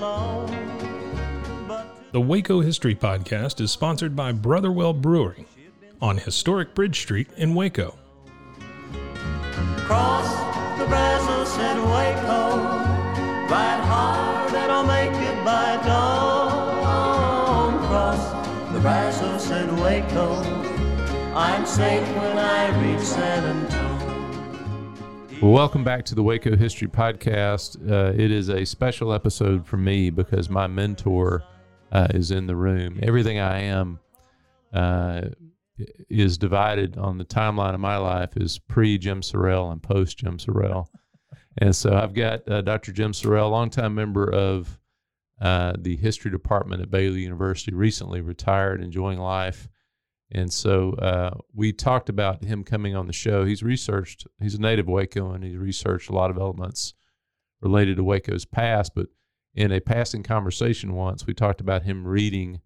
The Waco History Podcast is sponsored by Brotherwell Brewery on historic Bridge Street in Waco. Cross the Brazos Waco, ride hard and I'll make it by dawn. Cross the Brazos Waco, I'm safe when I reach San Antonio. Well, welcome back to the Waco History Podcast. Uh, it is a special episode for me because my mentor uh, is in the room. Everything I am uh, is divided on the timeline of my life is pre Jim Sorrell and post Jim Sorrell. And so I've got uh, Dr. Jim Sorrell, longtime member of uh, the history department at Baylor University, recently retired, enjoying life. And so uh, we talked about him coming on the show. He's researched, he's a native Waco, and he's researched a lot of elements related to Waco's past. But in a passing conversation once, we talked about him reading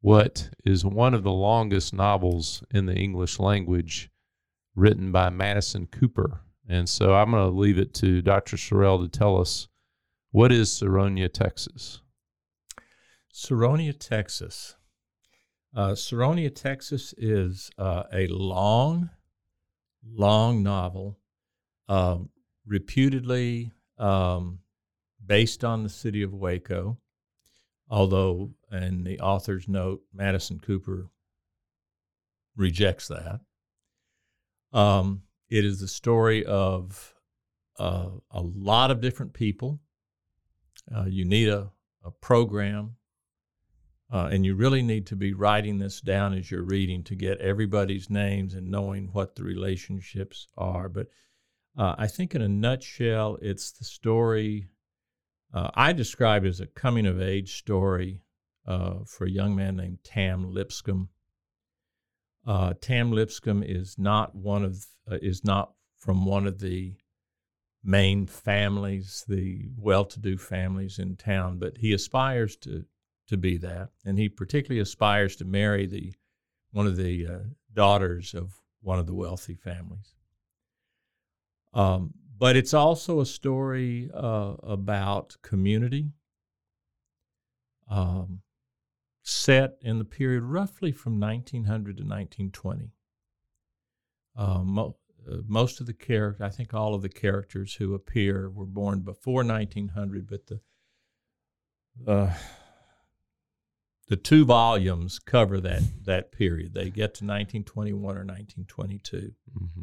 what is one of the longest novels in the English language written by Madison Cooper. And so I'm going to leave it to Dr. Sorrell to tell us what is Sironia, Texas? Sironia, Texas. Uh, Sironia, Texas is uh, a long, long novel, uh, reputedly um, based on the city of Waco, although, in the author's note, Madison Cooper rejects that. Um, it is the story of uh, a lot of different people. Uh, you need a, a program, uh, and you really need to be writing this down as you're reading to get everybody's names and knowing what the relationships are. But uh, I think, in a nutshell, it's the story uh, I describe as a coming of age story uh, for a young man named Tam Lipscomb. Uh, Tam Lipscomb is not one of uh, is not from one of the main families, the well-to-do families in town, but he aspires to to be that, and he particularly aspires to marry the one of the uh, daughters of one of the wealthy families. Um, but it's also a story uh, about community um, set in the period roughly from 1900 to 1920. Uh, uh, most of the characters, I think all of the characters who appear were born before 1900, but the uh, the two volumes cover that that period. They get to 1921 or 1922. Mm-hmm.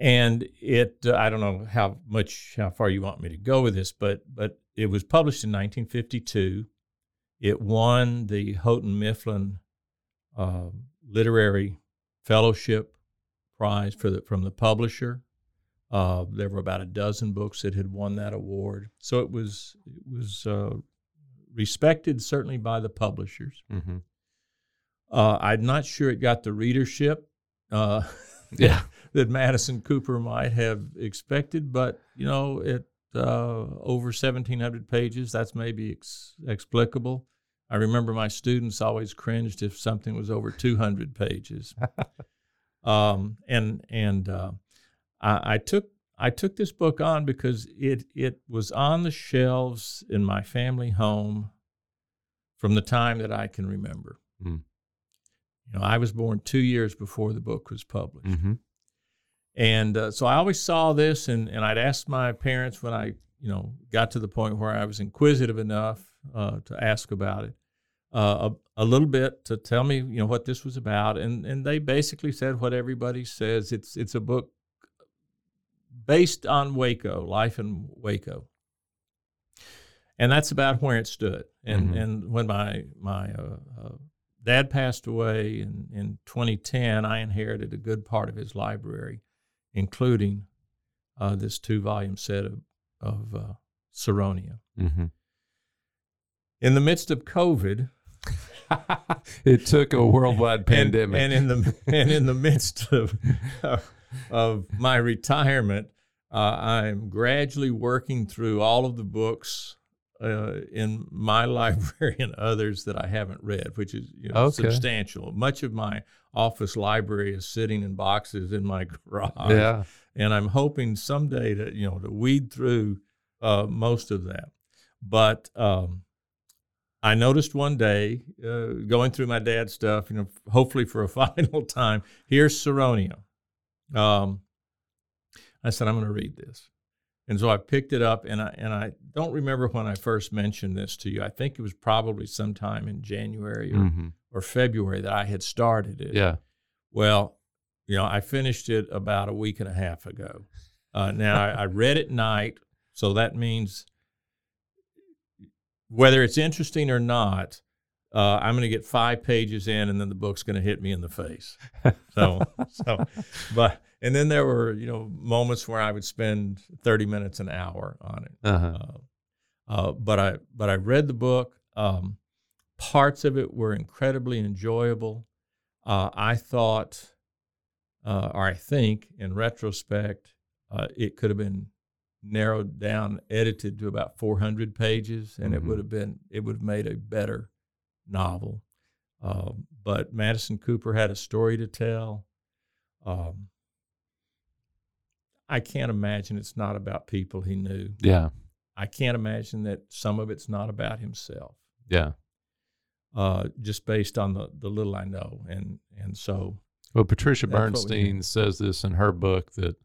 And it, uh, I don't know how much, how far you want me to go with this, but but it was published in 1952. It won the Houghton Mifflin uh, Literary Fellowship Prize for the, from the publisher. Uh, there were about a dozen books that had won that award, so it was it was uh, respected certainly by the publishers. Mm-hmm. Uh, I'm not sure it got the readership. Uh, Yeah. that Madison Cooper might have expected, but you know, it uh, over 1,700 pages, that's maybe ex- explicable. I remember my students always cringed if something was over 200 pages. um, and and uh, I, I took I took this book on because it it was on the shelves in my family home from the time that I can remember. Mm. You know, I was born two years before the book was published. Mm-hmm. And uh, so I always saw this, and, and I'd ask my parents when I, you know, got to the point where I was inquisitive enough uh, to ask about it, uh, a, a, little bit to tell me, you know, what this was about, and and they basically said what everybody says. It's it's a book based on Waco, life in Waco, and that's about where it stood. And Mhm. and when my my uh, uh, dad passed away in, in 2010, I inherited a good part of his library, including uh, this two volume set of, of uh, Sironia. hmm In the midst of COVID, it took a worldwide pandemic. and in the and in the midst of of my retirement, uh, I'm gradually working through all of the books uh, in my library and others that I haven't read, which is you know, Okay. substantial. Much of my office library is sitting in boxes in my garage, yeah. and I'm hoping someday to you know to weed through uh, most of that. But um, I noticed one day uh, going through my dad's stuff, you know, hopefully for a final time. Here's Sironia. Um, I said I'm going to read this, and so I picked it up, and I and I don't remember when I first mentioned this to you. I think it was probably sometime in January or, hmm or February that I had started it. Yeah. Well, you know, I finished it about a week and a half ago. Uh, now, I, I read at night, so that means whether it's interesting or not, uh, I'm going to get five pages in, and then the book's going to hit me in the face. So, so, but and then there were you know moments where I would spend 30 minutes an hour on it. Uh-huh. Uh, uh, but I but I read the book. Um, parts of it were incredibly enjoyable. Uh, I thought, uh, or I think, in retrospect, uh, it could have been narrowed down, edited to about 400 pages, and it Mhm. would have been it would have made a better novel. Um, but Madison Cooper had a story to tell. Um, I can't imagine it's not about people he knew. Yeah. I can't imagine that some of it's not about himself, Yeah. uh, just based on the, the little I know. And and so Well, Patricia what we Bernstein says this in her book that,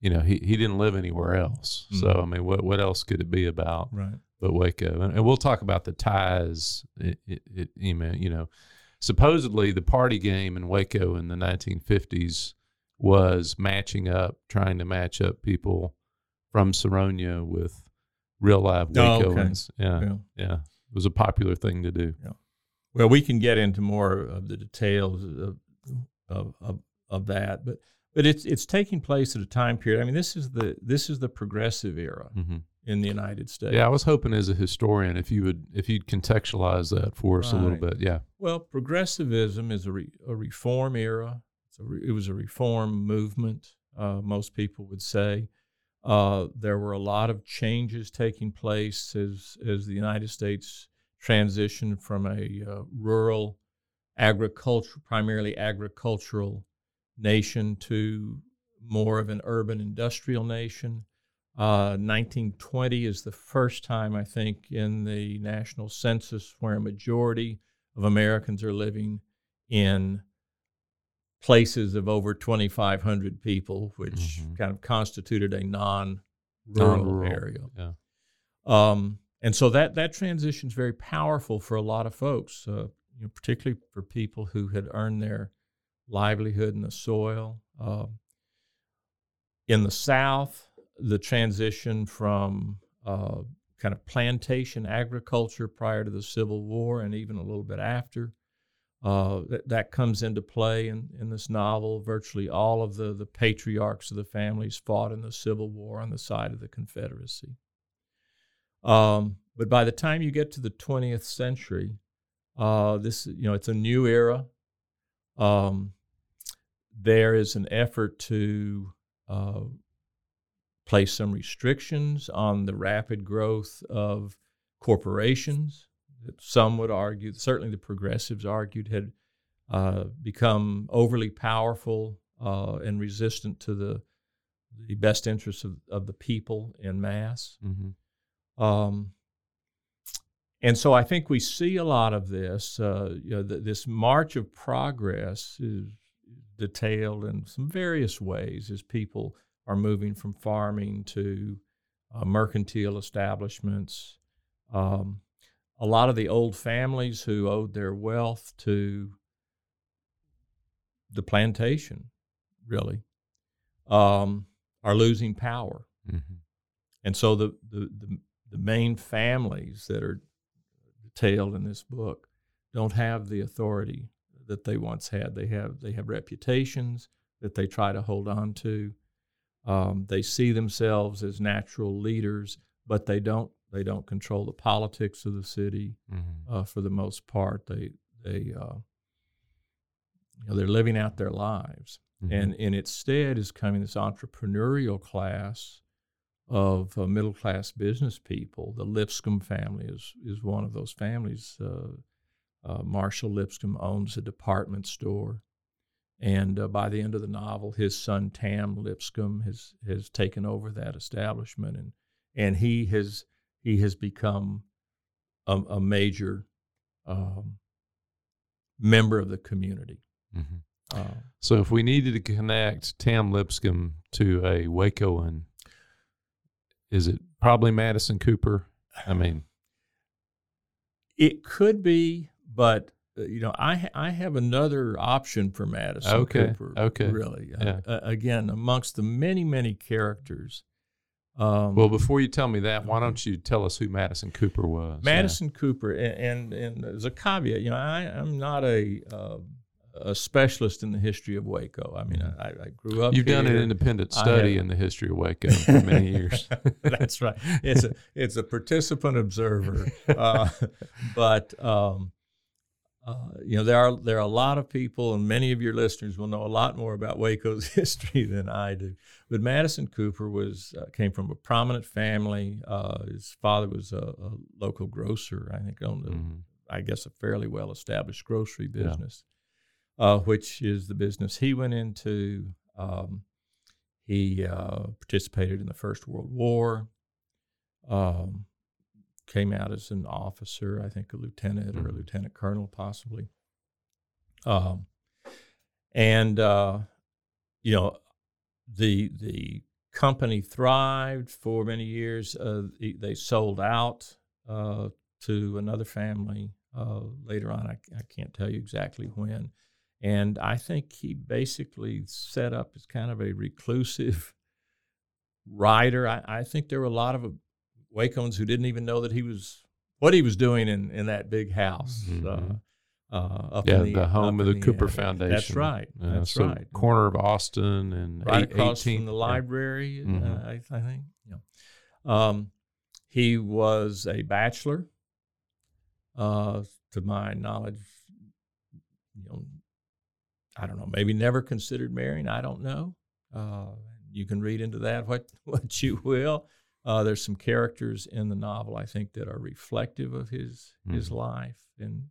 you know, he, he didn't live anywhere else. So, Mhm. I mean, what, what else could it be about right, but Waco? And, and we'll talk about the ties. It, it, it, you know, supposedly the party game in Waco in the 1950s was matching up, trying to match up people from Saronia with real live Oh, okay. Wacoans. Yeah, yeah. yeah. It was a popular thing to do. Well, we can get into more of the details of of, of, of that, but but it's it's taking place at a time period. I mean, this is the this is the progressive era hmm in the United States. Yeah, I was hoping as a historian if you would if you'd contextualize that for us a little bit. Yeah. Well, progressivism is a, re, a reform era. It's a re, it was a reform movement, uh, most people would say. Uh, there were a lot of changes taking place as, as the United States transitioned from a uh, rural, agriculture, primarily agricultural nation to more of an urban industrial nation. Uh, 1920 is the first time, I think, in the national census where a majority of Americans are living in places of over 2,500 people, which Mhm. kind of constituted a non-rural, Non-rural, area. Yeah. Um, and so that that transition is very powerful for a lot of folks, uh, you know, particularly for people who had earned their livelihood in the soil. Um in the South, the transition from uh, kind of plantation agriculture prior to the Civil War and even a little bit after. Uh, that, that comes into play in, in this novel. Virtually all of the, the patriarchs of the families fought in the Civil War on the side of the Confederacy. Um, but by the time you get to the 20th century, uh, this you know it's a new era. Um, there is an effort to uh, place some restrictions on the rapid growth of corporations that some would argue, certainly the progressives argued, had uh, become overly powerful uh, and resistant to the the best interests of, of the people in mass. hmm Um, and so I think we see a lot of this. Uh, you know, th- this march of progress is detailed in some various ways as people are moving from farming to uh, mercantile establishments. Um, a lot of the old families who owed their wealth to the plantation, really, um, are losing power. hmm And so the, the, the, the main families that are detailed in this book don't have the authority that they once had. They have they have reputations that they try to hold on to. Um, they see themselves as natural leaders. but they don't they don't control the politics of the city Mm-hmm. uh, for the most part. They they uh, you know they're living out their lives, Mm-hmm. and and instead is coming this entrepreneurial class of uh, middle class business people. The Lipscomb family is is one of those families. Uh, uh, Marshall Lipscomb owns a department store, and uh, by the end of the novel, his son Tam Lipscomb has has taken over that establishment, and and he has he has become a, a major um, member of the community. Mhm. Uh, So if we needed to connect Tam Lipscomb to a Wacoan, is it probably Madison Cooper? I mean, It could be, but you know, I I have another option for Madison Okay, Cooper. okay, really. Uh, yeah. uh, again, amongst the many many characters. Um, well, before you tell me that, why don't you tell us who Madison Cooper was? Madison Cooper, and, and and there's a caveat. You know, I I'm not a uh, a specialist in the history of Waco. I mean, I, I grew up. You've done an independent study have- in the history of Waco for many years. That's right. It's a it's a participant observer, uh, but um, uh, you know there are there are a lot of people, and many of your listeners will know a lot more about Waco's history than I do. But Madison Cooper was uh, came from a prominent family. Uh, his father was a, a local grocer, I think, owned a, Mhm. I guess a fairly well established grocery Yeah. business, uh, which is the business he went into. Um, he uh, participated in the First World War. Um, came out as an officer, I think a lieutenant or a Mhm. lieutenant colonel, possibly. Um, and uh, you know, the the company thrived for many years. Uh, they- they sold out uh, to another family uh, later on. I, I can't tell you exactly when. And I think he basically set up as kind of a reclusive writer. I, I think there were a lot of Wacoans who didn't even know that he was what he was doing in, in that big house. Mhm. Uh, uh, up Yeah, in the, home of in the Cooper Foundation. That's right. Uh, That's so right. Corner of Austin and right eight- across 18th, from the library. uh, Mhm. I, I think. Yeah. Um, he was a bachelor. Uh, to my knowledge, you know, I don't know. Maybe never considered marrying. I don't know. Uh, you can read into that what what you will. Uh, there's some characters in the novel I think that are reflective of his his Mhm. life and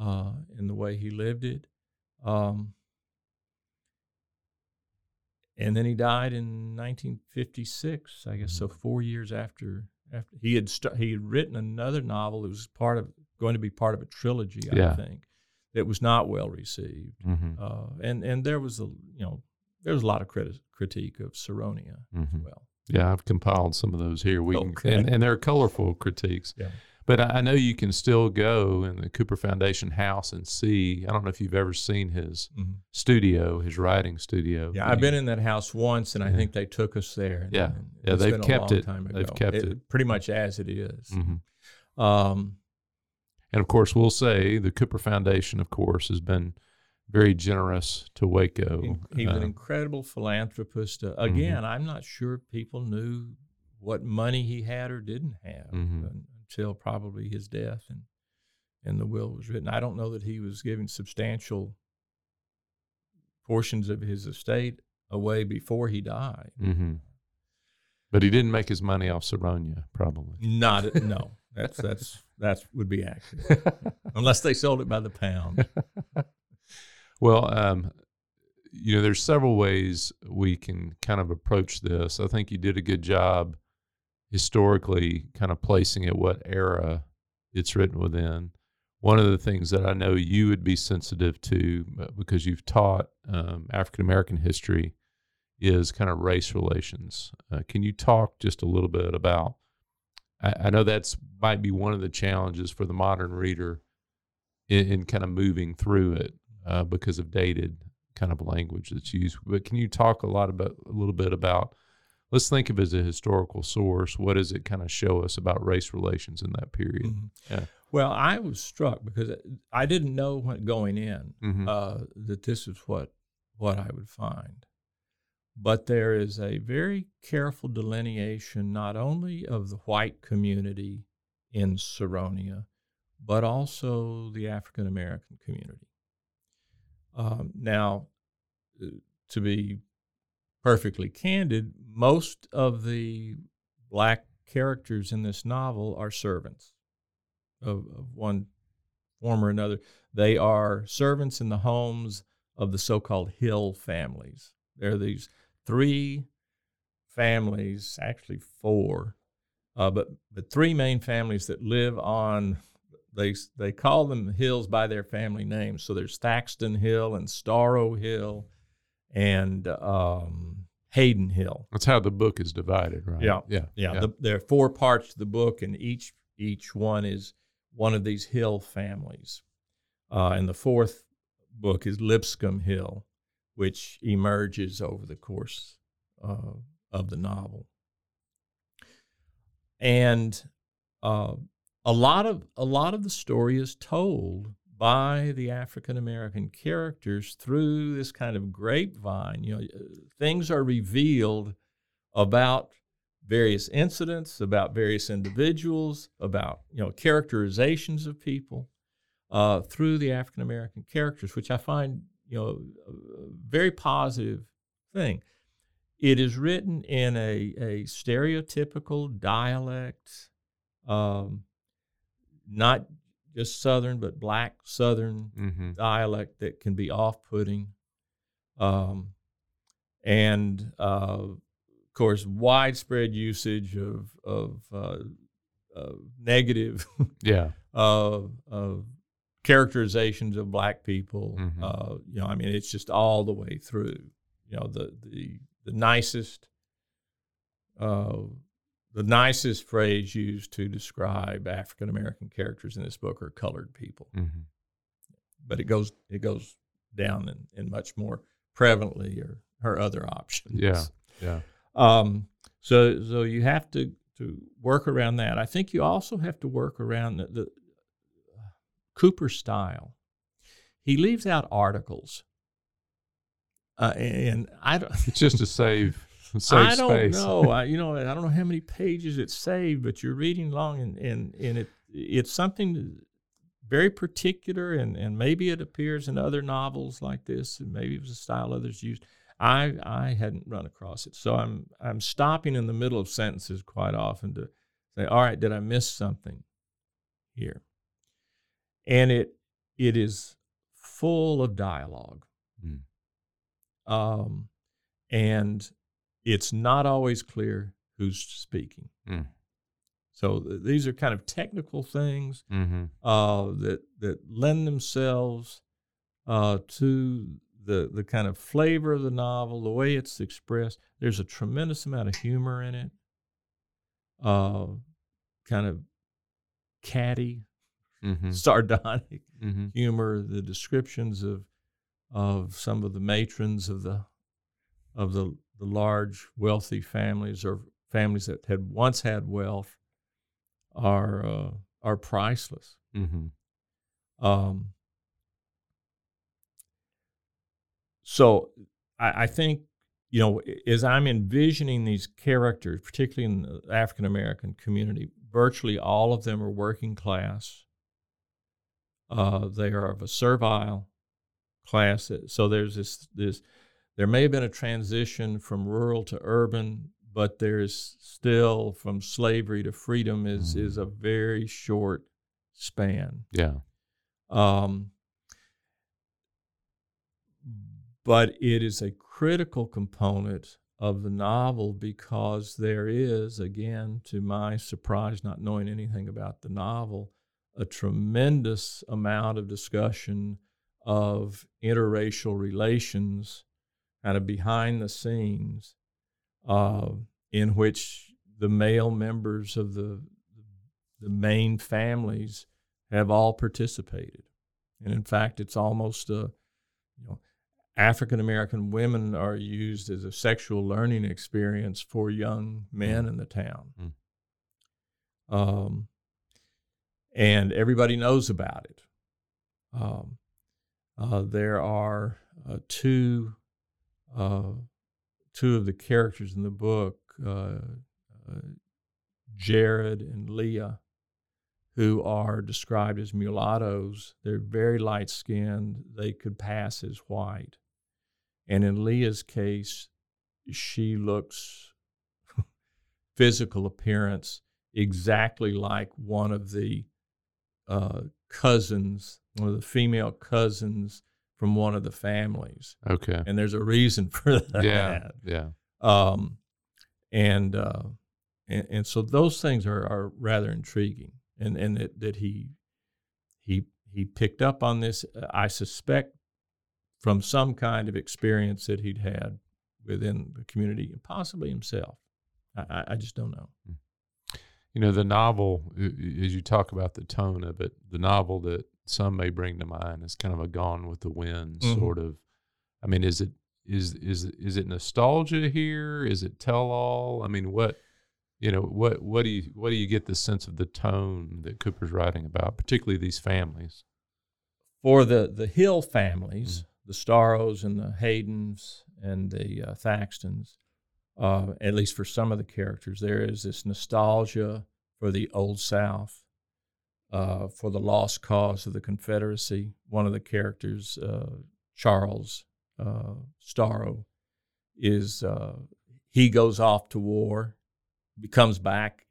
uh, in the way he lived it. Um, and then he died in 1956, I guess. So Mm-hmm. four years after after he had st- he had written another novel that was part of going to be part of a trilogy, I think, that was not well received. Mhm. Uh, and and there was a you know there was a lot of criti- critique of Sironia as Mhm. well. Yeah, I've compiled some of those here. We can, Okay. and, and they're colorful critiques. Yeah. But I, I know you can still go in the Cooper Foundation house and see. I don't know if you've ever seen his studio, his writing studio. Yeah, I've been in that house once, and I Yeah. think they took us there. and- Yeah. and Yeah, they've kept it. They've kept it. pretty much as it is. Mhm. Um, And of course, we'll say the Cooper Foundation, of course, has been very generous to Waco. he, he was an Uh, incredible philanthropist. Uh, again, I'm not sure people knew what money he had or didn't have Mhm. until probably his death and and the will was written. I don't know that he was giving substantial portions of his estate away before he died. mhm. But he didn't make his money off Sironia, probably. Not no. That's that's that's would be accurate unless they sold it by the pound. Well, um, you know, there's several ways we can kind of approach this. I think you did a good job historically, kind of placing it what era it's written within. One of the things that I know you would be sensitive to uh, because you've taught um, African American history is kind of race relations. Uh, can you talk just a little bit about? I, I know that's might be one of the challenges for the modern reader in, in kind of moving through it uh, because of dated kind of language that's used. But can you talk a lot about a little bit about? Let's think of it as a historical source. What does it kind of show us about race relations in that period? Mhm. Yeah. Well, I was struck because I didn't know when going in Mhm. uh, that this is what what I would find. but there is a very careful delineation not only of the white community in Sironia, but also the African American community. Um, now, uh, to be perfectly candid, most of the black characters in this novel are servants of, of one form or another. They are servants in the homes of the so called Hill families. There are these three families, actually four, uh, but, but three main families that live on they they call them hills by their family names. So there's Thaxton Hill and Storrow Hill, and um, Hayden Hill. That's how the book is divided, right? Yeah, yeah, yeah. The, there are four parts to the book, and each each one is one of these hill families. Uh, and the fourth book is Lipscomb Hill, which emerges over the course uh, of the novel. And uh, a lot of a lot of the story is told by the African American characters through this kind of grapevine. You know, things are revealed about various incidents, about various individuals, about you know characterizations of people uh, through the African American characters, which I find you know a very positive thing. It is written in a, a stereotypical dialect. Um, not just Southern, but black Southern mm-hmm. dialect that can be off putting. Um, and uh, of course, widespread usage of, of uh, uh, negative yeah. Uh, of characterizations of black people. Mm-hmm. Uh, you know, I mean, it's just all the way through. You know, the, the, the nicest uh, the nicest phrase used to describe African American characters in this book are colored people. Mm-hmm. But it goes it goes down in, in much more prevalently or her other options. Yeah, yeah. Um, so so you have to to work around that. I think you also have to work around the, the Cooper style. He leaves out articles, uh, and I don't. It's just to save I don't space. know. I, you know, I don't know how many pages it saved, but you're reading long, and and, and it it's something very particular, and and maybe it appears in other novels like this, and maybe it was a style others used. I I hadn't run across it, so I'm I'm stopping in the middle of sentences quite often to say, all right, did I miss something here? And it it is full of dialogue. Mm. Um, and it's not always clear who's speaking. Mm. So th- these are kind of technical things mm-hmm. uh, that that lend themselves uh, to the the kind of flavor of the novel, the way it's expressed. There's a tremendous amount of humor in it, uh, kind of catty, mm-hmm. sardonic mm-hmm. humor. The descriptions of of some of the matrons of the of the the large wealthy families or families that had once had wealth are uh, are priceless. Mm-hmm. Um, so I, I, think you know as I'm envisioning these characters, particularly in the African American community, virtually all of them are working class. Uh, they are of a servile class, so there's this this there may have been a transition from rural to urban, but there's still from slavery to freedom is mm. is a very short span. Yeah. Um, but it is a critical component of the novel because there is, again, to my surprise, not knowing anything about the novel, a tremendous amount of discussion of interracial relations kind of behind the scenes, uh, in which the male members of the the main families have all participated, and in fact, it's almost a you know African American women are used as a sexual learning experience for young men in the town. Mm. Um, and everybody knows about it. Um, uh, there are uh, two uh, two of the characters in the book, uh, uh, Jared and Leah, who are described as mulattoes. They're very light skinned. They could pass as white. And in Leah's case, she looks physical appearance exactly like one of the uh, cousins, one of the female cousins from one of the families. Okay. And there's a reason for that. Yeah. Yeah. Um, and, uh, and and so those things are, are rather intriguing, and and that, that he he he picked up on this. I suspect from some kind of experience that he'd had within the community, and possibly himself. I, I just don't know. You know, the novel, as you talk about the tone of it, the novel that some may bring to mind is kind of a Gone with the Wind Mhm. sort of. I mean, is it is is is it nostalgia here? Is it tell all? I mean, what you know, what what do you what do you get the sense of the tone that Cooper's writing about, particularly these families? For the the Hill families, the Starros and the Haydens and the uh, Thaxtons, uh, at least for some of the characters, there is this nostalgia for the Old South, uh, for the lost cause of the Confederacy. One of the characters, uh, Charles uh, Starro, is uh, he goes off to war, becomes back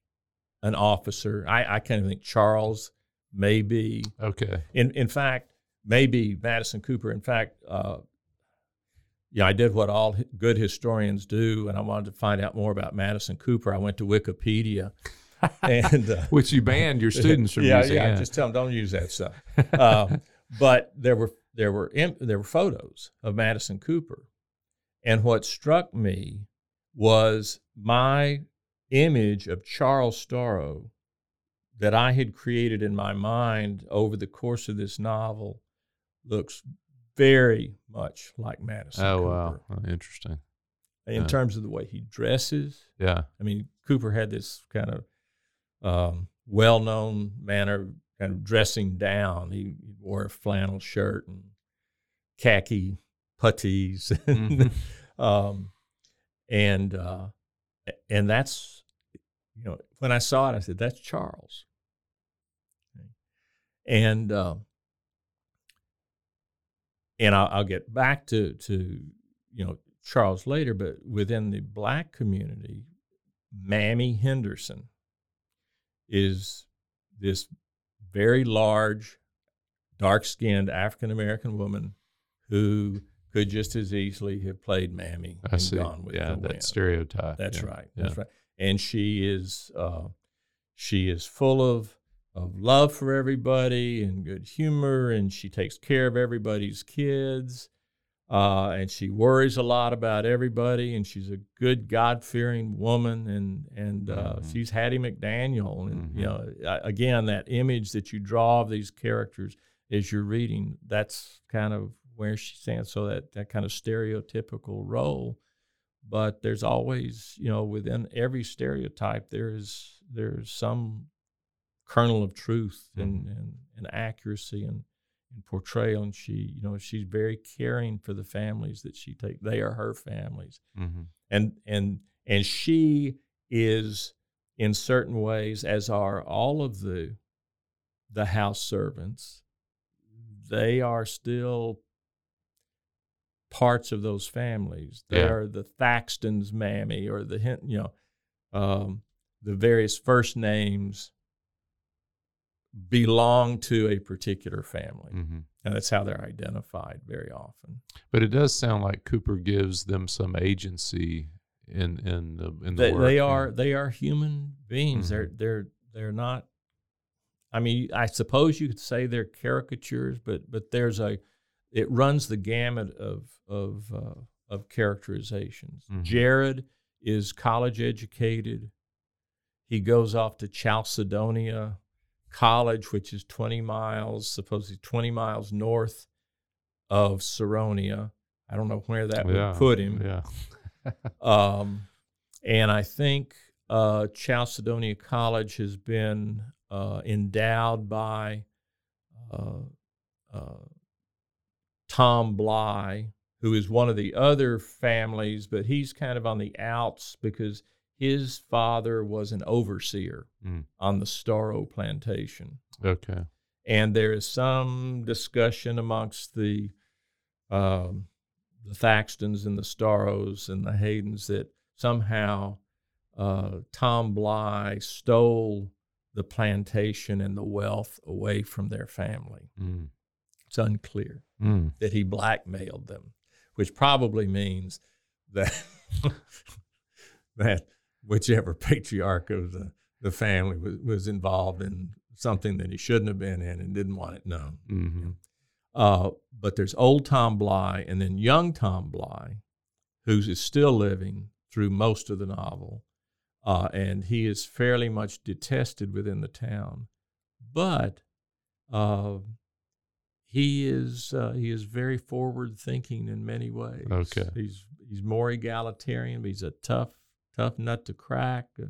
an officer. I, I kind of think Charles may be Okay. in in fact, maybe Madison Cooper. In fact, uh, yeah, I did what all good historians do, and I wanted to find out more about Madison Cooper. I went to Wikipedia, and uh, Which you banned your students from yeah, using. yeah, yeah, just tell them don't use that stuff. Um, but there were there were there were photos of Madison Cooper, and what struck me was my image of Charles Starro that I had created in my mind over the course of this novel looks very much like Madison oh Cooper wow, Oh, interesting. in Yeah. terms of the way he dresses. Yeah. I mean, Cooper had this kind of um, well-known manner, kind of dressing down. He, he wore a flannel shirt and khaki puttees, Mhm. um, and uh, and that's you know when I saw it, I said that's Charles, and uh, and I'll, I'll get back to to you know Charles later, but within the black community, Mammy Henderson is this very large, dark skinned African American woman who could just as easily have played Mammy I and see. Gone with yeah, the that Wind. stereotype. That's yeah. right. Yeah. That's right. And she is uh, she is full of of love for everybody and good humor, and she takes care of everybody's kids. Uh, and she worries a lot about everybody, and she's a good God fearing woman, and and uh, Mhm. she's Hattie McDaniel, and you Mhm. know, again, that image that you draw of these characters as you're reading, that's kind of where she stands. So that that kind of stereotypical role, but there's always, you know, within every stereotype, there's there's some kernel of truth and, and, and accuracy and, and portrayal. And she, you know, she's very caring for the families that she take. They are her families, Mhm. and and and she is in certain ways, as are all of the the house servants. They are still parts of those families. They Yeah. are the Thaxton's mammy or the you know um, the various first names belong to a particular family, Mhm. and that's how they're identified very often. But it does sound like Cooper gives them some agency in in the in the They, work. they are they are human beings. They're they're they're not. I mean, I suppose you could say they're caricatures, but but there's a it runs the gamut of of uh, of characterizations. Mhm. Jared is college educated. He goes off to Chalcedonia College, which is 20 miles, supposedly 20 miles north of Sironia. I don't know where that yeah. would put him. Yeah. Um, and I think uh, Chalcedonia College has been uh, endowed by uh, uh, Tom Bly, who is one of the other families, but he's kind of on the outs because his father was an overseer Mm. on the Storrow plantation. Okay. And there is some discussion amongst the um, the Thaxtons and the Storrows and the Haydens that somehow uh, Tom Bly stole the plantation and the wealth away from their family. Mm. It's unclear Mm. that he blackmailed them, which probably means that that whichever patriarch of the, the family was, was involved in something that he shouldn't have been in and didn't want it known. hmm Uh, but there's old Tom Bly and then young Tom Bly, who is still living through most of the novel. Uh, and he is fairly much detested within the town. But uh, he is uh, he is very forward thinking in many ways. Okay. He's he's more egalitarian, but he's a tough tough nut to crack, uh,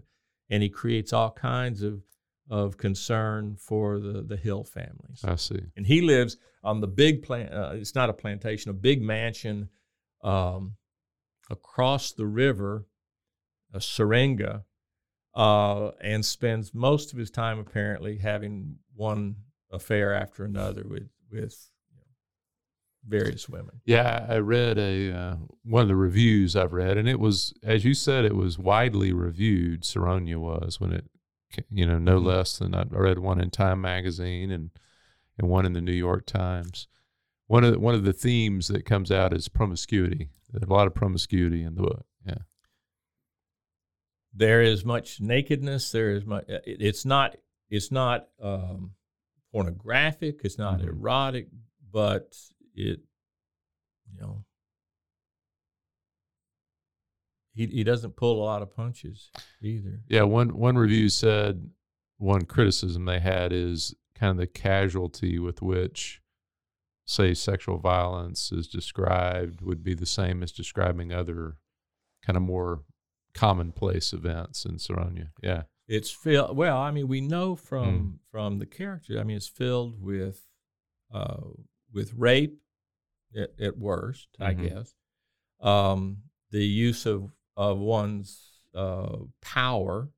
and he creates all kinds of of concern for the the Hill families I see. and he lives on the big plant. Uh, it's not a plantation, a big mansion um, across the river, a Serenga, uh, and spends most of his time apparently having one affair after another with with various women. Yeah, I read a uh, one of the reviews I've read, and it was, as you said, it was widely reviewed. Sironia was when it, you know, no Mhm. less than I read one in Time magazine and and one in the New York Times. One of the, one of the themes that comes out is promiscuity. There's a lot of promiscuity in the book. Yeah. There is much nakedness. There is much. It's not. It's not um, pornographic. It's not Mhm. erotic, but it, you know, he he doesn't pull a lot of punches either. Yeah, one one review said one criticism they had is kind of the casualty with which say sexual violence is described would be the same as describing other kind of more commonplace events in Sironia. Yeah. It's filled. Well, I mean, we know from Hmm. from the character. I mean, it's filled with uh, with rape at, at worst, I Mhm. guess. Um, the use of of one's uh, power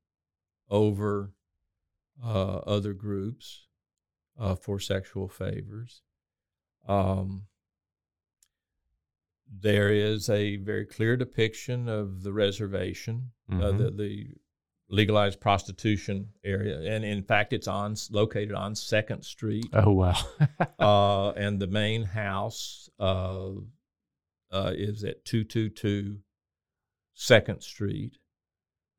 over uh, other groups uh, for sexual favors. Um, there is a very clear depiction of the reservation, uh, Mhm. the the legalized prostitution area, and in fact, it's on located on Second Street, Oh wow. uh, and the main house uh, uh, is at two two two Second Street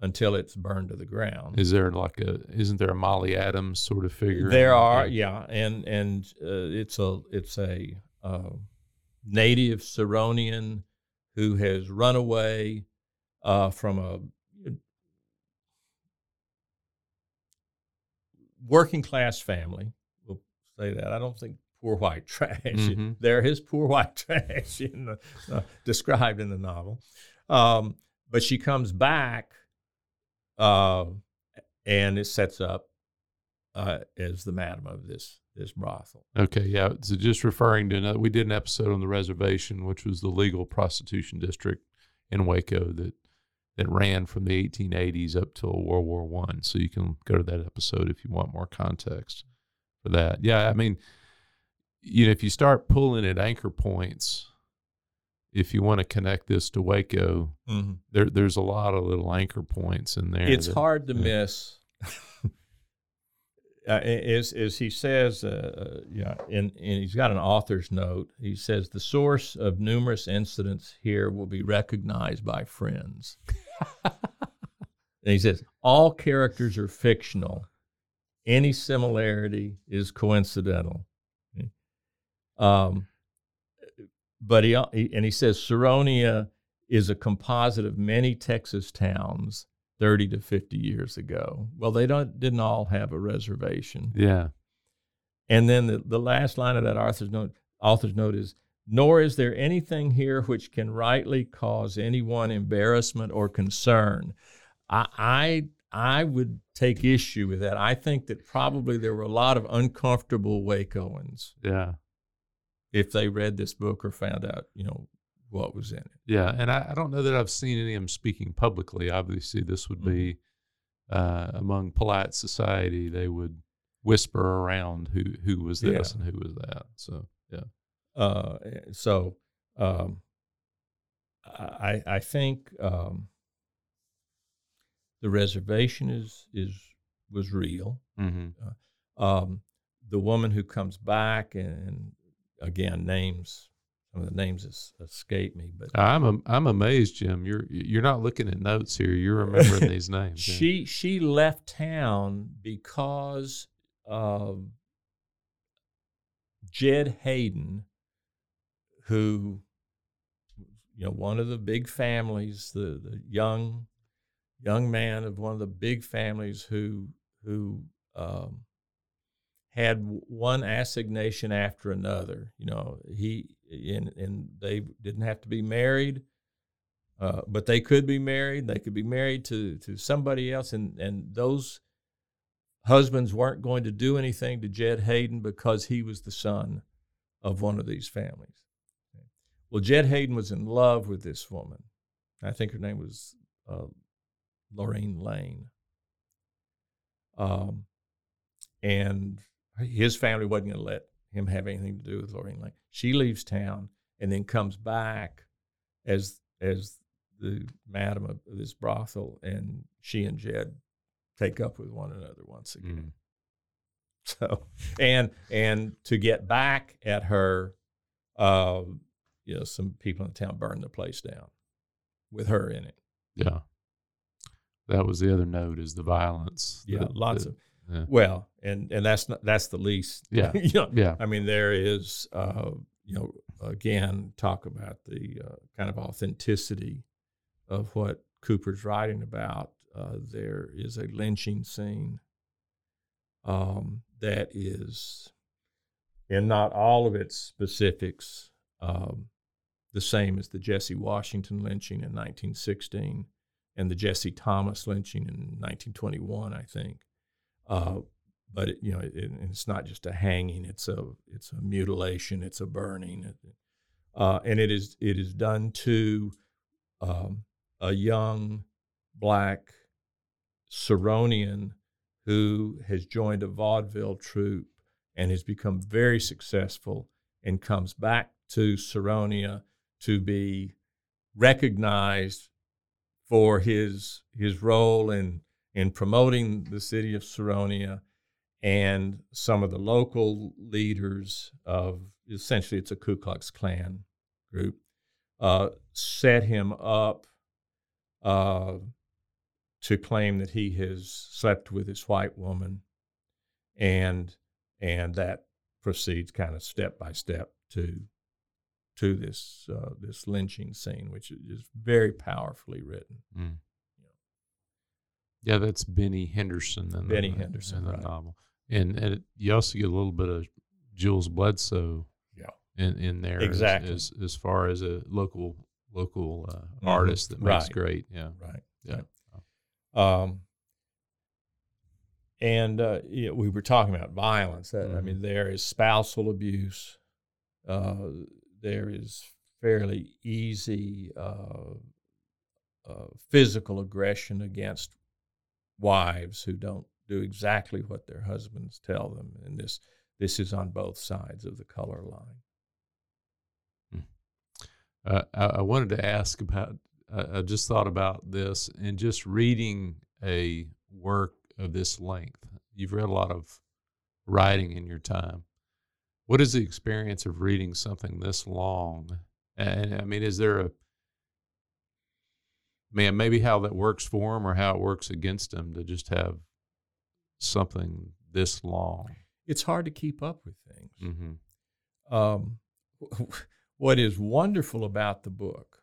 until it's burned to the ground. Is there like a isn't there a Molly Adams sort of figure? There are, yeah, and and uh, it's a it's a uh, native Sironian who has run away uh, from a working class family. We'll say that. I don't think poor white trash. Mhm. There is poor white trash in the, uh, described in the novel, um, but she comes back, uh, and it sets up uh, as the madam of this this brothel. Okay, yeah. So just referring to another, we did an episode on the reservation, which was the legal prostitution district in Waco that that ran from the 1880s up till World War One. So you can go to that episode if you want more context for that. Yeah, I mean, you know, if you start pulling at anchor points, if you want to connect this to Waco, there there's a lot of little anchor points in there. It's that- hard to yeah. miss. Uh, as, as he says, uh, yeah, and, and he's got an author's note. He says the source of numerous incidents here will be recognized by friends. and he says all characters are fictional. Any similarity is coincidental. Um, but he, he and he says Sironia is a composite of many Texas towns 30 to 50 years ago. Well, they don't didn't all have a reservation. Yeah. And then the, the last line of that author's note, author's note is, nor is there anything here which can rightly cause anyone embarrassment or concern. I, I I would take issue with that. I think that probably there were a lot of uncomfortable Wacoans Yeah. if they read this book or found out, you know, what was in it. Yeah, and I, I don't know that I've seen any of them speaking publicly. Obviously, this would be uh, among polite society. They would whisper around who who was this Yeah. and who was that. So yeah, Uh, so um, I I think um, the reservation is is was real. mm-hmm. Um, the woman who comes back and again names some of the names es- escape me, but I'm am- I'm amazed, Jim. You're you're not looking at notes here. You're remembering these names. yeah. she she left town because of Jed Hayden, who you know one of the big families, the the young young man of one of the big families who who um, had one assignation after another. You know, he and and they didn't have to be married. Uh, but they could be married. They could be married to to somebody else, and and those husbands weren't going to do anything to Jed Hayden because he was the son of one of these families. Well, Jed Hayden was in love with this woman. I think her name was uh, Lorraine Lane. Um, and his family wasn't going to let him have anything to do with Lorraine Lane. She leaves town and then comes back as as the madam of this brothel, and she and Jed take up with one another once again. Mm. So, and and to get back at her, uh, you know, some people in the town burned the place down with her in it. Yeah, that was the other note is the violence. Yeah, that- lots that- of yeah. well, and and that's not that's the least. Yeah. you know, yeah. I mean, there is, uh, you know, again, talk about the uh, kind of authenticity of what Cooper's writing about. Uh, there is a lynching scene um, that is, in not all of its specifics, um, the same as the Jesse Washington lynching in 1916 and the Jesse Thomas lynching in 1921, I think. Uh, but it, you know, it, it's not just a hanging; it's a it's a mutilation, it's a burning, uh, and it is it is done to um, a young black Sironian who has joined a vaudeville troupe and has become very successful and comes back to Sironia to be recognized for his his role in in promoting the city of Sironia and some of the local leaders of essentially it's a Ku Klux Klan group uh, set him up uh, to claim that he has slept with this white woman and and that proceeds kind of step by step to to this uh, this lynching scene, which is very powerfully written. Mm. Yeah, that's Benny Henderson in Benny the, Henderson, in the right. novel, and, and it, you also get a little bit of Jules Bledsoe Yeah. in, in there as- Exactly. as, as far as a local local uh, Mhm. artist that makes Right. great. Yeah, Right. yeah, Um, and uh, yeah, we were talking about violence. Uh, I Mhm. mean, there is spousal abuse. Uh, there is fairly easy uh, uh, physical aggression against wives who don't do exactly what their husbands tell them, and this this is on both sides of the color line. Uh, I, I wanted to ask about. I just thought about this and just reading a work of this length. You've read a lot of writing in your time. What is the experience of reading something this long? And I mean, is there a man maybe how that works for him or how it works against him to just have something this long? It's hard to keep up with things. Mm-hmm. um, what is wonderful about the book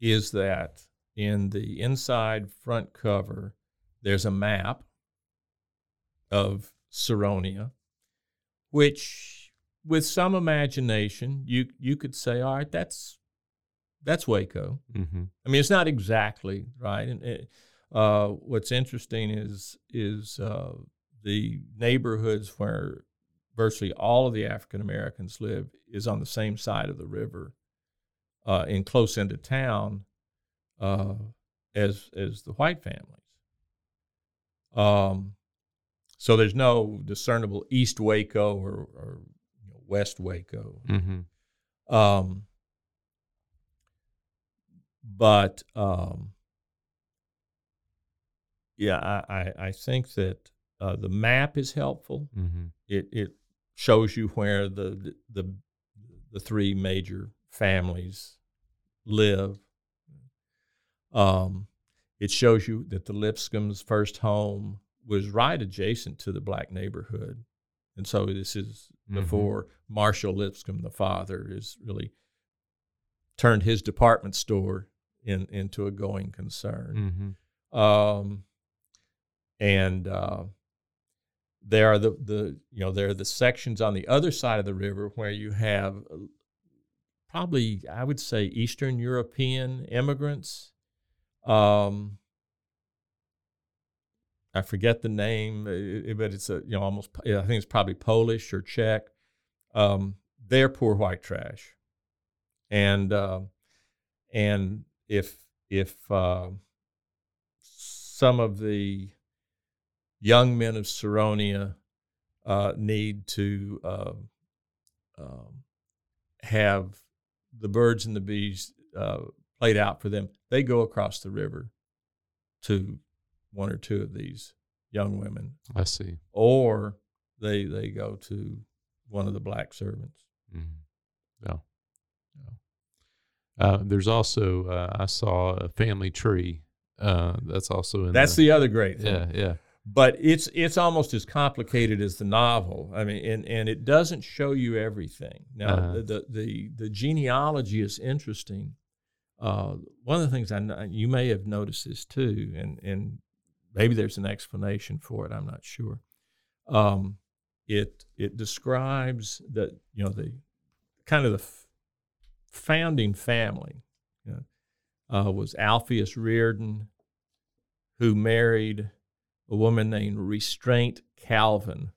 is that in the inside front cover, there's a map of Sironia, which, with some imagination, you you could say, all right, that's that's Waco. Mm-hmm. I mean, it's not exactly right. And it, uh, what's interesting is is uh, the neighborhoods where virtually all of the African Americans live is on the same side of the river uh, in close into town uh, as as the white families. Um, so there's no discernible East Waco or, or West Waco. Mm-hmm. Um, but um, yeah, I, I, I think that uh, the map is helpful. Mm-hmm. It it shows you where the the the three major families live. Um, it shows you that the Lipscomb's first home was right adjacent to the black neighborhood, and so this is Mhm. before Marshall Lipscomb, the father, is really turned his department store in into a going concern. Mm-hmm. Um, and uh, there are the, the you know there are the sections on the other side of the river where you have uh, probably I would say Eastern European immigrants. Um, I forget the name, uh, but it's a you know almost I think it's probably Polish or Czech. Um, they're poor white trash, and uh, and if if uh, some of the young men of Sironia uh, need to uh, um, have the birds and the bees uh, played out for them, they go across the river to one or two of these young women, I see. or they they go to one of the black servants. Mm-hmm. Yeah. yeah. Uh, there's also uh, I saw a family tree. Uh, that's also in. That's the other great thing. yeah yeah but it's it's almost as complicated as the novel. I mean, and, and it doesn't show you everything. Now, Uh-huh. the, the the the genealogy is interesting. Uh, one of the things I you may have noticed this too, and and maybe there's an explanation for it. I'm not sure. Um, it it describes that you know the kind of the f- founding family you know, uh, was Alpheus Reardon, who married a woman named Restraint Calvin.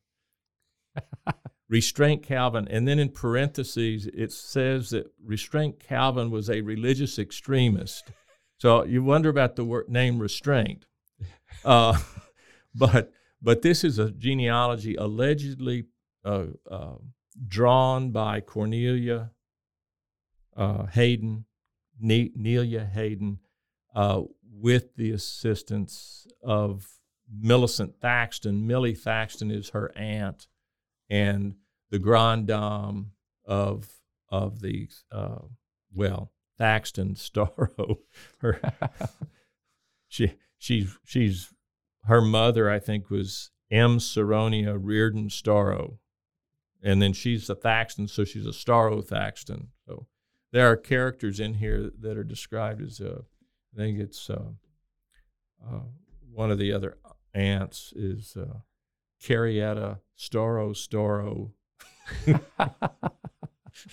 Restraint Calvin, and then in parentheses it says that Restraint Calvin was a religious extremist. So you wonder about the word name Restraint, uh, but but this is a genealogy allegedly uh, uh, drawn by Cornelia uh, Hayden, ne- Nelia Hayden, uh, with the assistance of Millicent Thaxton. Millie Thaxton is her aunt and the grand dame of of the uh, well Thaxton Storrow. Her she she's she's her mother I think was M. Saronia Reardon Storrow, and then she's a Thaxton, so she's a Storrow Thaxton. So there are characters in here that are described as uh, I think it's uh, uh, one of the other aunts is uh, Carrietta Storrow Storrow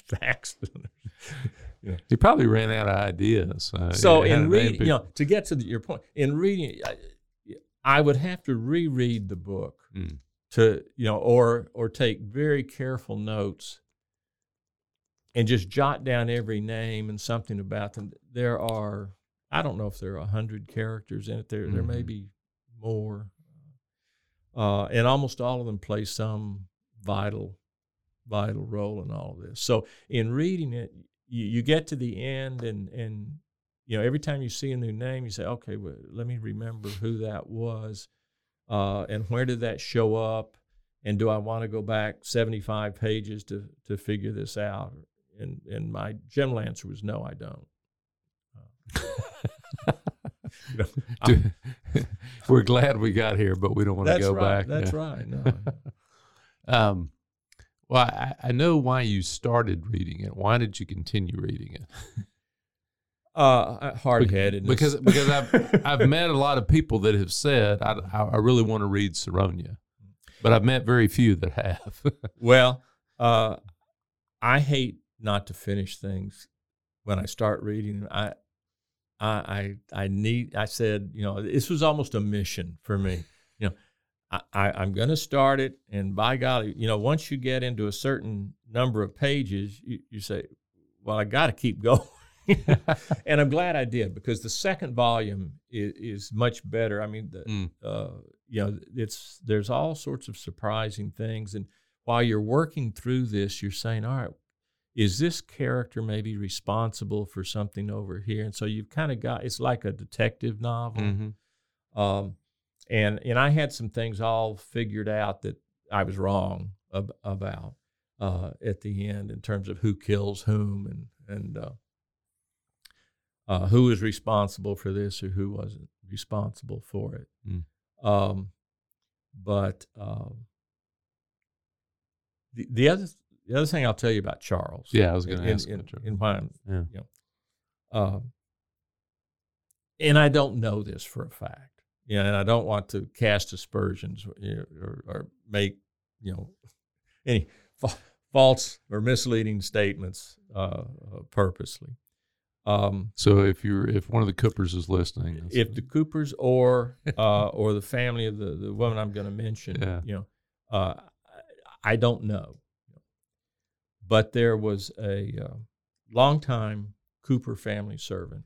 Thaxton. Yeah. he probably ran out of ideas. Uh, So in reading, you know, to get to the, your point, in reading, I, would have to reread the book Mm. to you know, or or take very careful notes and just jot down every name and something about them. There are, I don't know if there are a hundred characters in it. There there may Mhm. be more, uh, and almost all of them play some vital vital role in all of this. So in reading it, you, you get to the end and and you know every time you see a new name, you say, okay, well, let me remember who that was, uh, and where did that show up, and do I want to go back seventy five pages to to figure this out? And and my general answer was no, I don't. Uh, you know, I'm- We're glad we got here, but we don't want to go right. back. That's Yeah. right. No. Um, well, I, I know why you started reading it. Why did you continue reading it? Uh, hard headed. Because because I've I've met a lot of people that have said I, I really want to read Sironia, but I've met very few that have. Well, uh, I hate not to finish things when I start reading. I, I, I, I need. I said, you know, this was almost a mission for me. You know, I, I I'm going to start it, and by golly, you know, once you get into a certain number of pages, you, you say, well, I got to keep going. and I'm glad I did because the second volume is, is much better. I mean, the, Mm. uh, you know, it's there's all sorts of surprising things, and while you're working through this, you're saying, all right, is this character maybe responsible for something over here? And so you've kind of got it's like a detective novel. Mhm. Um, and and I had some things all figured out that I was wrong ab- about uh, at the end in terms of who kills whom and and uh, uh, was responsible for this or who wasn't responsible for it. Mm. Um, but um, the the other the other thing I'll tell you about Charles. Yeah, I was going to ask. in, in why I'm yeah. um, and I don't know this for a fact. Yeah, and I don't want to cast aspersions you know, or, or make you know any fa- false or misleading statements uh, uh, purposely. Um, So if you're if one of the Coopers is listening, if the Coopers or uh, or the family of the, the woman I'm going to mention, Yeah. you know, uh, I, I don't know, but there was a uh, longtime Cooper family servant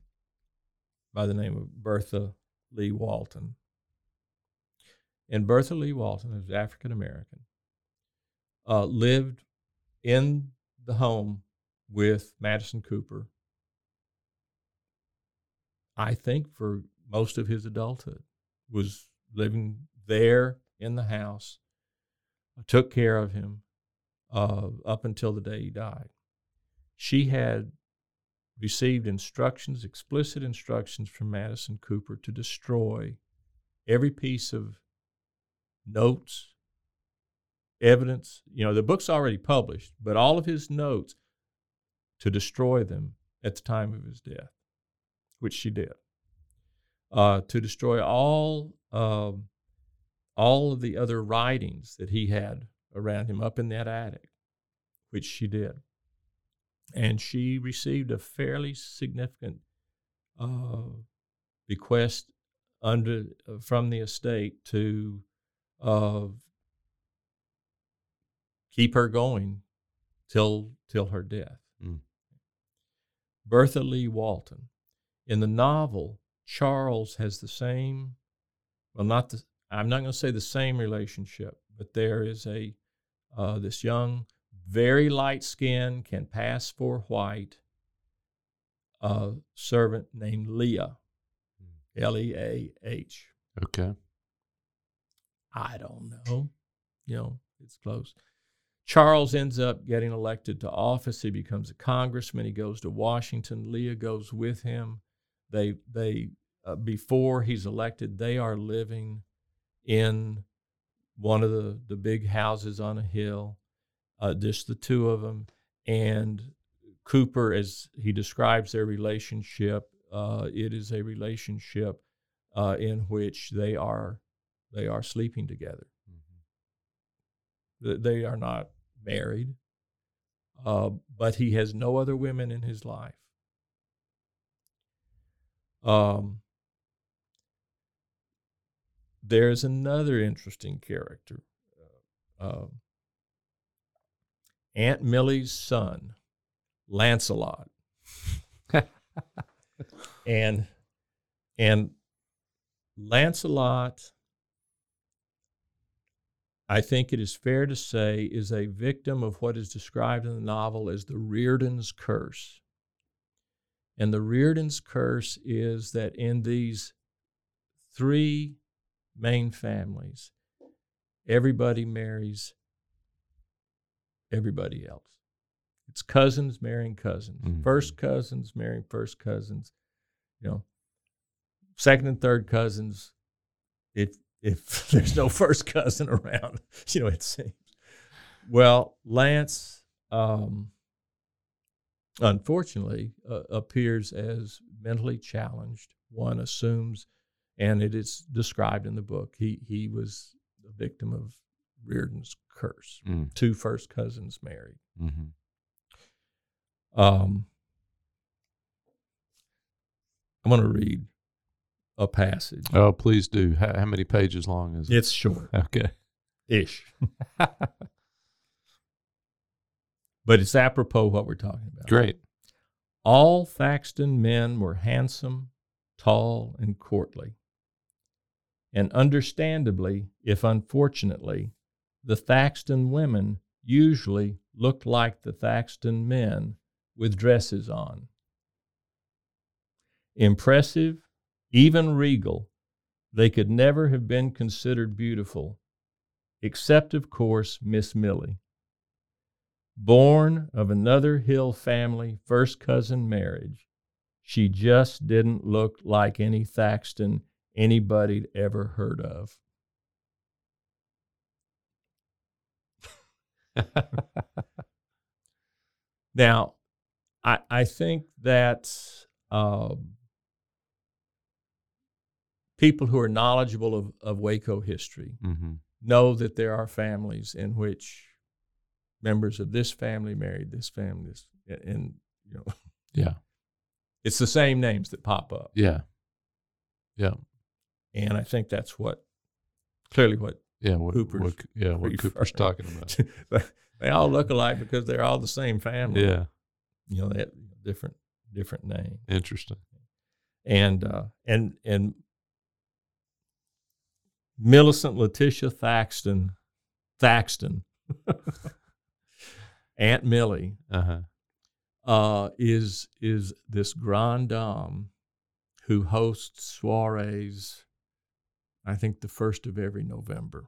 by the name of Bertha Lee Walton, and Bertha Lee Walton, who's African American, uh, lived in the home with Madison Cooper I think for most of his adulthood was living there in the house, took care of him uh, up until the day he died. She had received instructions, explicit instructions from Madison Cooper to destroy every piece of notes, evidence. You know, the book's already published, but all of his notes to destroy them at the time of his death which she did, uh, to destroy all um, all of the other writings that he had around him up in that attic, which she did, and she received a fairly significant uh, bequest under uh, from the estate to uh, keep her going till till her death. Mm. Bertha Lee Walton. In the novel, Charles has the same, well, not the, I'm not going to say the same relationship, but there is a, uh, this young, very light skin, can pass for white uh, servant named Leah, L E A H. okay. I don't know. You know, it's close. Charles ends up getting elected to office. He becomes a congressman. He goes to Washington. Leah goes with him. They they uh, before he's elected, they are living in one of the the big houses on a hill. Uh, just the two of them, and Cooper, as he describes their relationship, uh, it is a relationship uh, in which they are they are sleeping together. Th- They are not married, uh, but he has no other women in his life. Um, there's another interesting character. Uh, um, Aunt Millie's son, Lancelot. and and Lancelot I think it is fair to say, is a victim of what is described in the novel as the Reardon's curse. And the Reardon's curse is that in these three main families, everybody marries everybody else. It's cousins marrying cousins, Mhm. first cousins marrying first cousins, you know, second and third cousins. If if there's no first cousin around, you know, it seems. Well, Lance, um, unfortunately, uh, appears as mentally challenged. One assumes, and it is described in the book, he he was a victim of Reardon's curse. Mm. Two first cousins married. hmm Um, I'm going to read a passage. Oh, please do. How, how many pages long is it? It's short Okay. ish, but it's apropos what we're talking about. Great. All Thaxton men were handsome, tall, and courtly. And understandably, if unfortunately, the Thaxton women usually looked like the Thaxton men with dresses on. Impressive, even regal, they could never have been considered beautiful, except, of course, Miss Milly. Born of another Hill family, first cousin marriage, she just didn't look like any Thaxton anybody'd ever heard of. now, I, I think that um, people who are knowledgeable of, of Waco history Mm-hmm. know that there are families in which members of this family married this family, this, and you know, Yeah. it's the same names that pop up. Yeah. Yeah. And I think that's what clearly what Yeah. What, Cooper's what, yeah. What referring Cooper's talking about. they all look alike because they're all the same family. Yeah. You know, they have different different name. Interesting. And uh and and Millicent Letitia Thaxton Thaxton Aunt Millie Uh huh. uh, is is this grande dame who hosts soirees. I think the first of every November,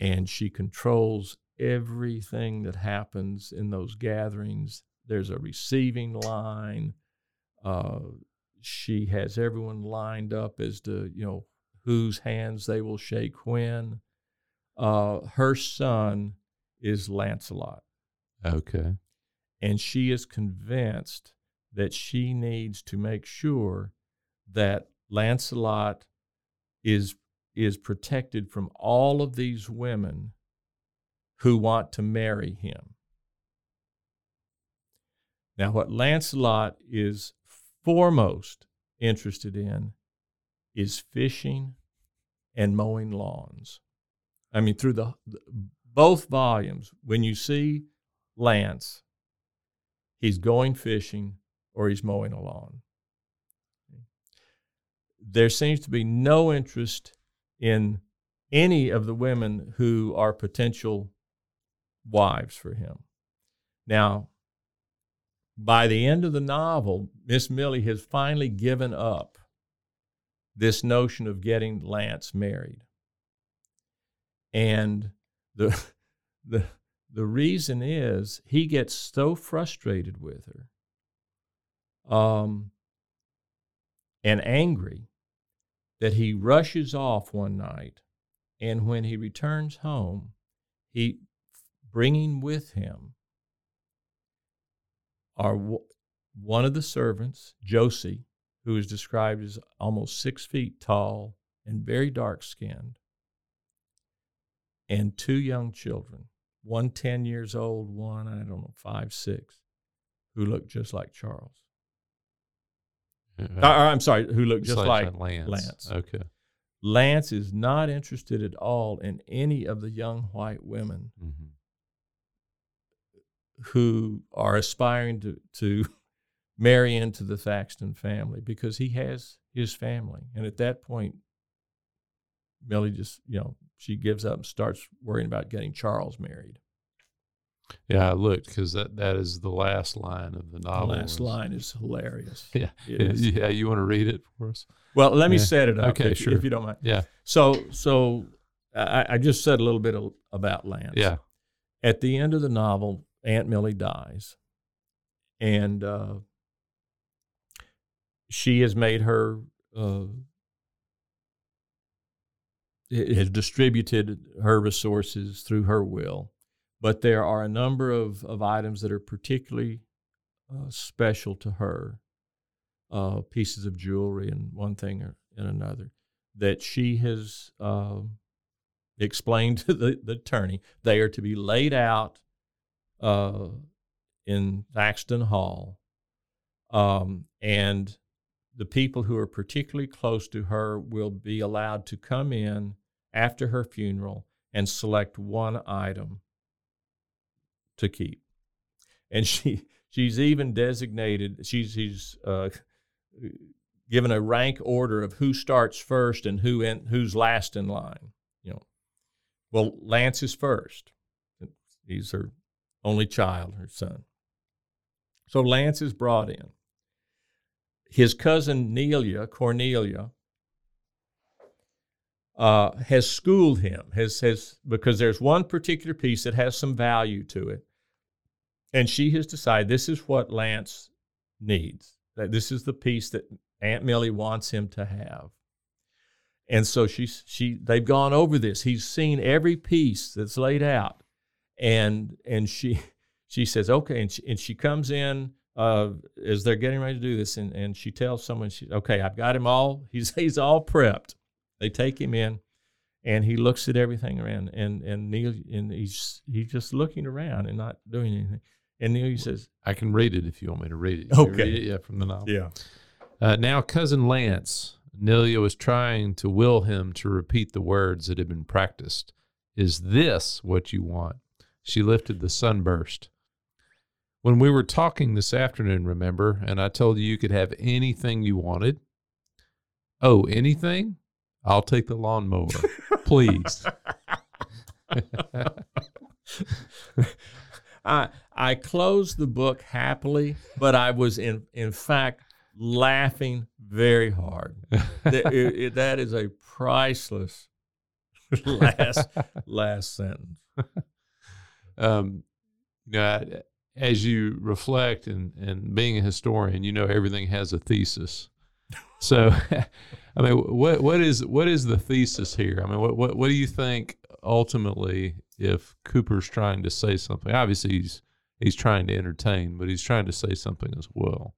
and she controls everything that happens in those gatherings. There's a receiving line. Uh, she has everyone lined up as to you know whose hands they will shake when. Uh, her son is Lancelot Okay. and she is convinced that she needs to make sure that Lancelot is is protected from all of these women who want to marry him. Now, what Lancelot is foremost interested in is fishing and mowing lawns. I mean, through the both volumes, when you see Lance, he's going fishing or he's mowing a lawn. There seems to be no interest in any of the women who are potential wives for him. Now, by the end of the novel, Miss Millie has finally given up this notion of getting Lance married. And the the the reason is he gets so frustrated with her um, and angry that he rushes off one night and when he returns home he bringing with him are w- one of the servants josie who is described as almost six feet tall and very dark skinned and two young children one 10 years old, one, I don't know, five, six, who look just like Charles. Uh, Or, or, I'm sorry, who look just Slash like Lance. Lance. Okay. Lance is not interested at all in any of the young white women hmm who are aspiring to, to marry into the Thaxton family because he has his family. And at that point, Millie just, you know, she gives up and starts worrying about getting Charles married. Yeah, I looked because that, that is the last line of the novel. The last line is hilarious. Yeah. Yeah, is. yeah, you want to read it for us? Well, let me Yeah. set it up, Okay, if, sure. if you don't mind. Yeah. So, so I, I just said a little bit of, about Lance. Yeah. At the end of the novel, Aunt Millie dies, and uh, she has made her uh, has distributed her resources through her will, but there are a number of, of items that are particularly uh, special to her, uh, pieces of jewelry and one thing or and another that she has um, explained to the, the attorney. They are to be laid out uh, in Thaxton Hall, um, and the people who are particularly close to her will be allowed to come in after her funeral and select one item to keep. And she she's even designated. She's she's uh, given a rank order of who starts first and who in, who's last in line. You know, well, Lance is first. He's her only child, her son. So Lance is brought in. His cousin Nelia, Cornelia, uh, has schooled him, has, has because there's one particular piece that has some value to it. And she has decided this is what Lance needs. That this is the piece that Aunt Millie wants him to have. And so she's she they've gone over this. He's seen every piece that's laid out. And and she she says, okay, and she, and she comes in uh, as they're getting ready to do this, and, and she tells someone, she, okay, I've got him all. He's he's all prepped. They take him in, and he looks at everything around, and and Neil and he's he's just looking around and not doing anything. And Neil says, I can read it if you want me to read it. You Okay. read it? yeah, from the novel. yeah, Uh, now, cousin Lance, Nelia was trying to will him to repeat the words that had been practiced. Is this what you want? She lifted the sunburst. When we were talking this afternoon, remember, and I told you you could have anything you wanted. Oh, anything? I'll take the lawnmower, please. I I closed the book happily, but I was in in fact laughing very hard. That- it- it- that is a priceless last last sentence. um, you know, I- as you reflect and, and being a historian, you know everything has a thesis. So, I mean, what what is what is the thesis here? I mean, what what what do you think ultimately if Cooper's trying to say something? Obviously, he's he's trying to entertain, but he's trying to say something as well.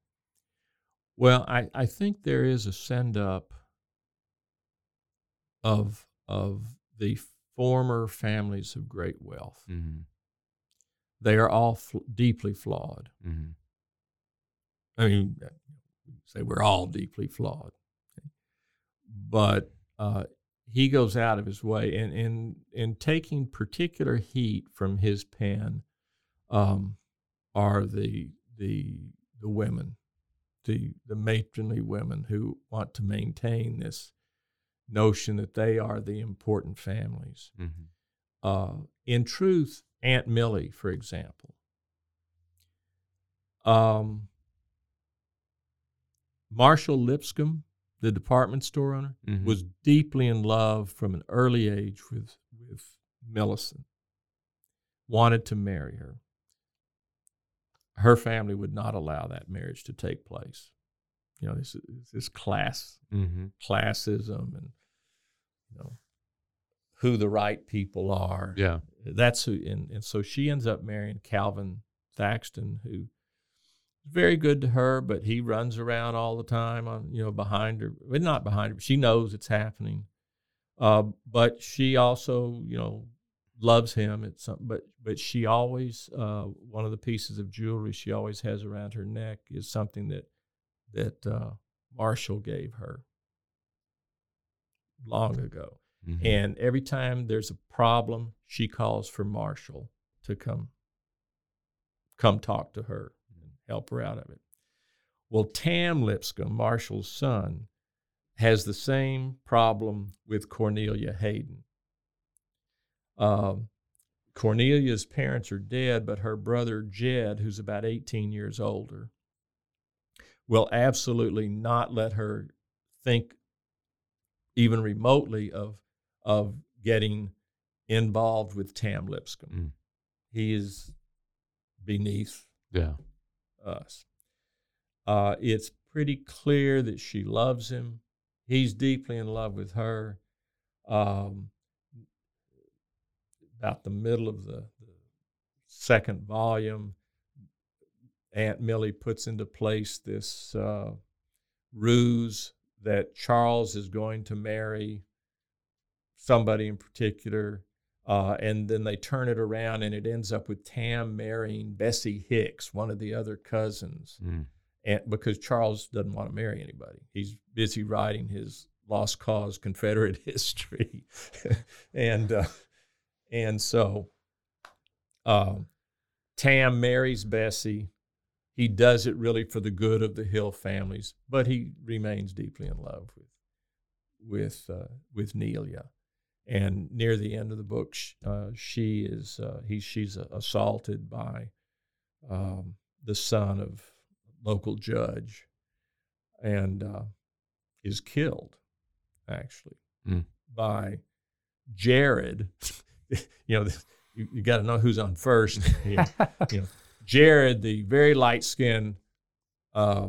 Well, I, I think there is a send up of of the former families of great wealth. Mm-hmm. They are all fl- deeply flawed. Mm-hmm. I mean, say we're all deeply flawed, but uh, he goes out of his way and in in taking particular heat from his pen um, are the the the women, the the matronly women who want to maintain this notion that they are the important families. Mm-hmm. Uh, in truth, Aunt Millie, for example, um, Marshall Lipscomb, the department store owner, Mhm. was deeply in love from an early age with with Millicent. Wanted to marry her. Her family would not allow that marriage to take place. You know, this this class Mm-hmm. classism and you know who the right people are. Yeah. That's who and, and so she ends up marrying Calvin Thaxton, who very good to her, but he runs around all the time on, you know, behind her. Well, not behind her, but she knows it's happening. Uh, but she also, you know, loves him. It's some, but but she always uh, one of the pieces of jewelry she always has around her neck is something that that uh, Marshall gave her long ago. Mhm. And every time there's a problem, she calls for Marshall to come come talk to her help her out of it. Well, Tam Lipscomb, Marshall's son, has the same problem with Cornelia Hayden. Um, Cornelia's parents are dead, but her brother Jed, who's about 18 years older, will absolutely not let her think even remotely of of getting involved with Tam Lipscomb. Mm. He is beneath Yeah. Us. Uh, it's pretty clear that she loves him. He's deeply in love with her. Um, about the middle of the, the second volume, Aunt Millie puts into place this uh, ruse that Charles is going to marry somebody in particular. Uh, and then they turn it around and it ends up with Tam marrying Bessie Hicks, one of the other cousins, Mm. and because Charles doesn't want to marry anybody. He's busy writing his lost cause Confederate history. and uh, and so um, Tam marries Bessie. he does it really for the good of the Hill families, but he remains deeply in love with with uh, with Nelia. And near the end of the book, uh, she is uh, he she's assaulted by um, the son of a local judge, and uh, is killed actually Mm. by Jared. you know, you, you got to know who's on first. you know, Jared, the very light skinned uh,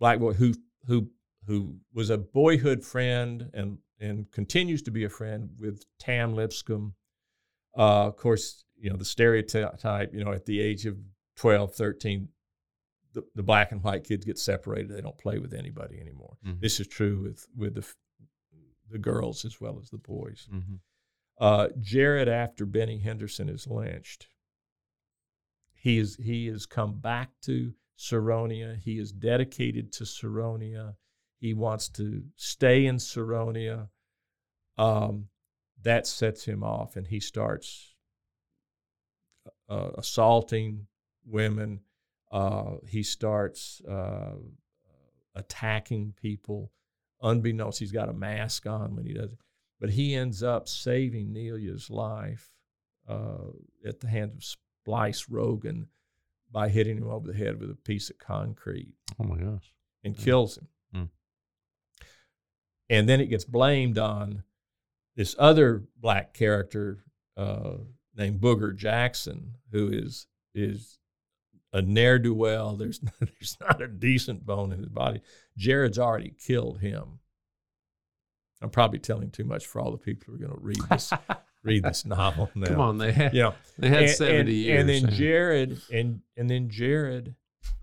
black boy who who who was a boyhood friend and and continues to be a friend with Tam Lipscomb. Uh, of course, you know the stereotype. You know, at the age of 12, 13, the, the black and white kids get separated. They don't play with anybody anymore. Mhm. This is true with with the the girls as well as the boys. Mhm. Uh, Jared, after Benny Henderson is lynched, he is he has come back to Sironia. He is dedicated to Sironia. He wants to stay in Sironia. Um, that sets him off, and he starts uh, assaulting women. Uh, he starts uh, attacking people. Unbeknownst, he's got a mask on when he does it but he ends up saving Nelia's life uh, at the hands of Splice Rogan by hitting him over the head with a piece of concrete Oh my gosh. and Mm. kills him. Mm. And then it gets blamed on this other black character uh, named Booger Jackson, who is is a ne'er do well. There's there's not a decent bone in his body. Jared's already killed him. I'm probably telling too much for all the people who are going to read this read this novel now. Come on, they had Yeah. they had And- seventy and, years. And then. Jared and and then Jared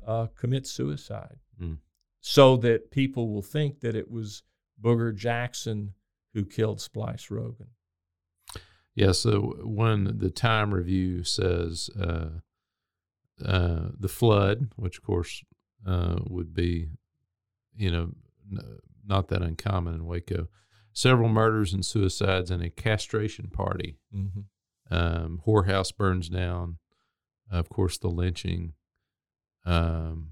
uh, commits suicide, Mm. so that people will think that it was Booger Jackson who killed Splice Rogan. Yeah, so when the Time Review says uh, uh, the flood, which of course uh, would be, you know, n- not that uncommon in Waco, several murders and suicides and a castration party. Mm-hmm. Um, whorehouse burns down. Of course, the lynching, um,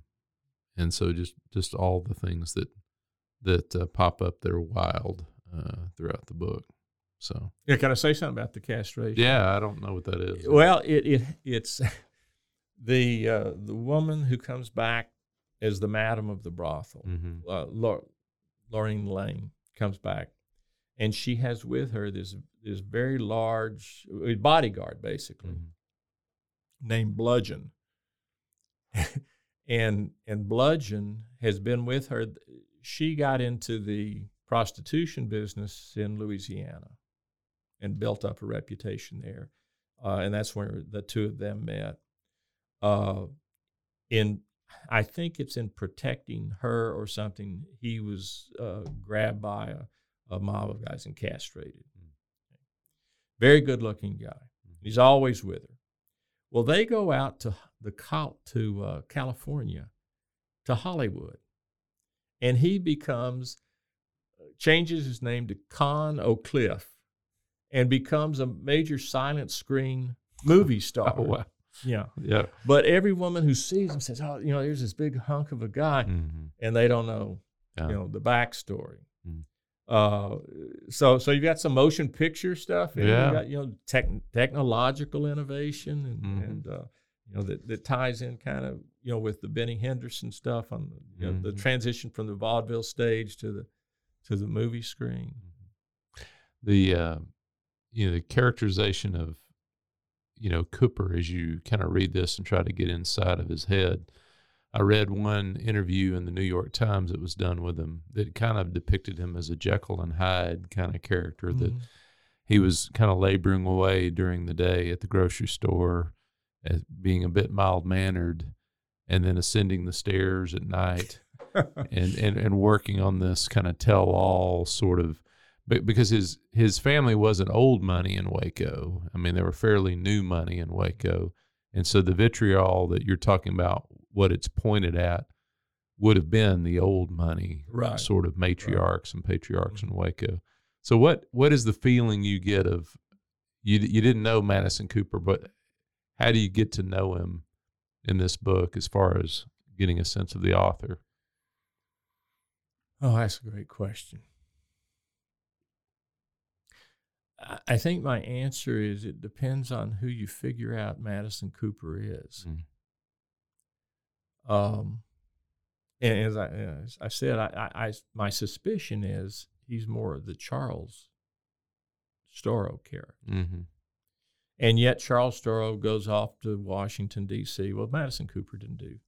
and so just just all the things that that uh, pop up that are wild uh, throughout the book. So Yeah, can I say something about the castration? yeah, I don't know what that is. Well, it, it it's the uh, the woman who comes back as the madam of the brothel. hmm uh, Laureen Lane comes back, and she has with her this this very large bodyguard, basically Mhm. named Bludgeon, and and Bludgeon has been with her. She got into the prostitution business in Louisiana, and built up a reputation there, uh, and that's where the two of them met. Uh, in I think it's in protecting her or something. He was uh, grabbed by a, a mob of guys and castrated. Very good looking guy. He's always with her. Well, they go out to the to uh, California, to Hollywood, and he becomes changes his name to Con O'Cliff, and becomes a major silent screen movie star. Oh wow. Yeah. Yeah. But every woman who sees him says, "Oh, you know, there's this big hunk of a guy," hmm and they don't know, Yeah. you know, the backstory. Mm. Uh, so, so you've got some motion picture stuff, and Yeah. you got you know tech, technological innovation, and, Mhm. and uh, you know that, that ties in kind of you know with the Benny Henderson stuff on the, you know, the Mhm. transition from the vaudeville stage to the to the movie screen. The uh, you know the characterization of you know Cooper as you kind of read this and try to get inside of his head. I read one interview in the New York Times that was done with him that kind of depicted him as a Jekyll and Hyde kind of character that Mhm. he was kind of laboring away during the day at the grocery store as being a bit mild mannered and then ascending the stairs at night and, and, and working on this kind of tell all sort of but because his his family wasn't old money in Waco. I mean, they were fairly new money in Waco. And so the vitriol that you're talking about, what it's pointed at, would have been the old money Right. sort of matriarchs and patriarchs in mm-hmm. Waco. So what what is the feeling you get of you you didn't know Madison Cooper, but how do you get to know him in this book as far as getting a sense of the author? Oh, that's a great question. I- think my answer is it depends on who you figure out Madison Cooper is. Mm. Um, and as I, as I said, I, I, I, my suspicion is he's more of the Charles Storrow character. Mm-hmm. And yet Charles Storrow goes off to Washington D.C. Well, Madison Cooper didn't do,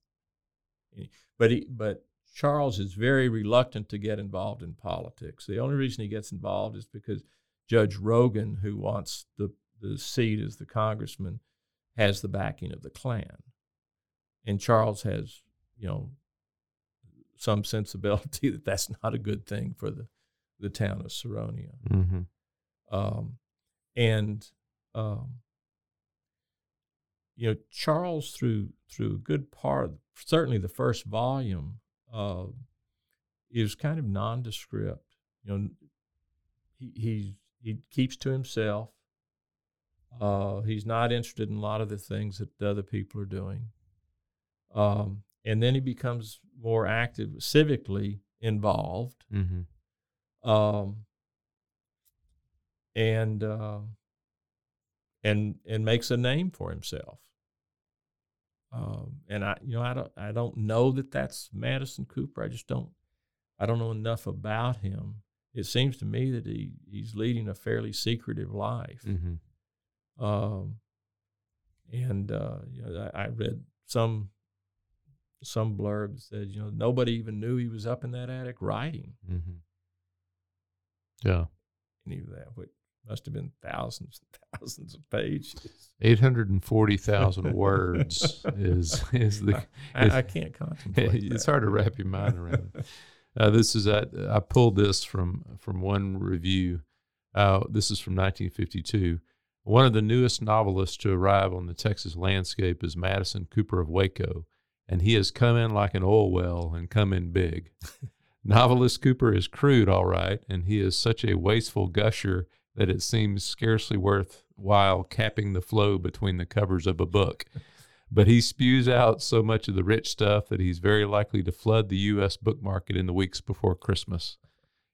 any- but he, but Charles is very reluctant to get involved in politics. The only reason he gets involved is because Judge Rogan, who wants the the seat as the congressman, has the backing of the Klan, and Charles has, you know, some sensibility that that's not a good thing for the the town of Sironia Mm-hmm. um, and um, you know Charles through through a good part, certainly the first volume, uh, is kind of nondescript. You know, he he he keeps to himself. Uh, he's not interested in a lot of the things that the other people are doing. Um, and then he becomes more active, civically involved. Mm-hmm. Um, and uh, and and makes a name for himself. Um, and I, you know, I don't, I don't know that that's Madison Cooper. I just don't, I don't know enough about him. It seems to me that he he's leading a fairly secretive life. Mm-hmm. Um, and uh, you know, I, I read some some blurb that said, you know, nobody even knew he was up in that attic writing Mm-hmm. Yeah. any of that, which must have been thousands and thousands of pages. Eight hundred and forty thousand words is is the I, I can't contemplate. it's that. hard to wrap your mind around. it. Uh, this is I, I pulled this from from one review. Uh, this is from 1952. One of the newest novelists to arrive on the Texas landscape is Madison Cooper of Waco, and he has come in like an oil well and come in big. Novelist Cooper is crude, all right, and he is such a wasteful gusher that it seems scarcely worthwhile capping the flow between the covers of a book but he spews out so much of the rich stuff that he's very likely to flood the U.S. book market in the weeks before Christmas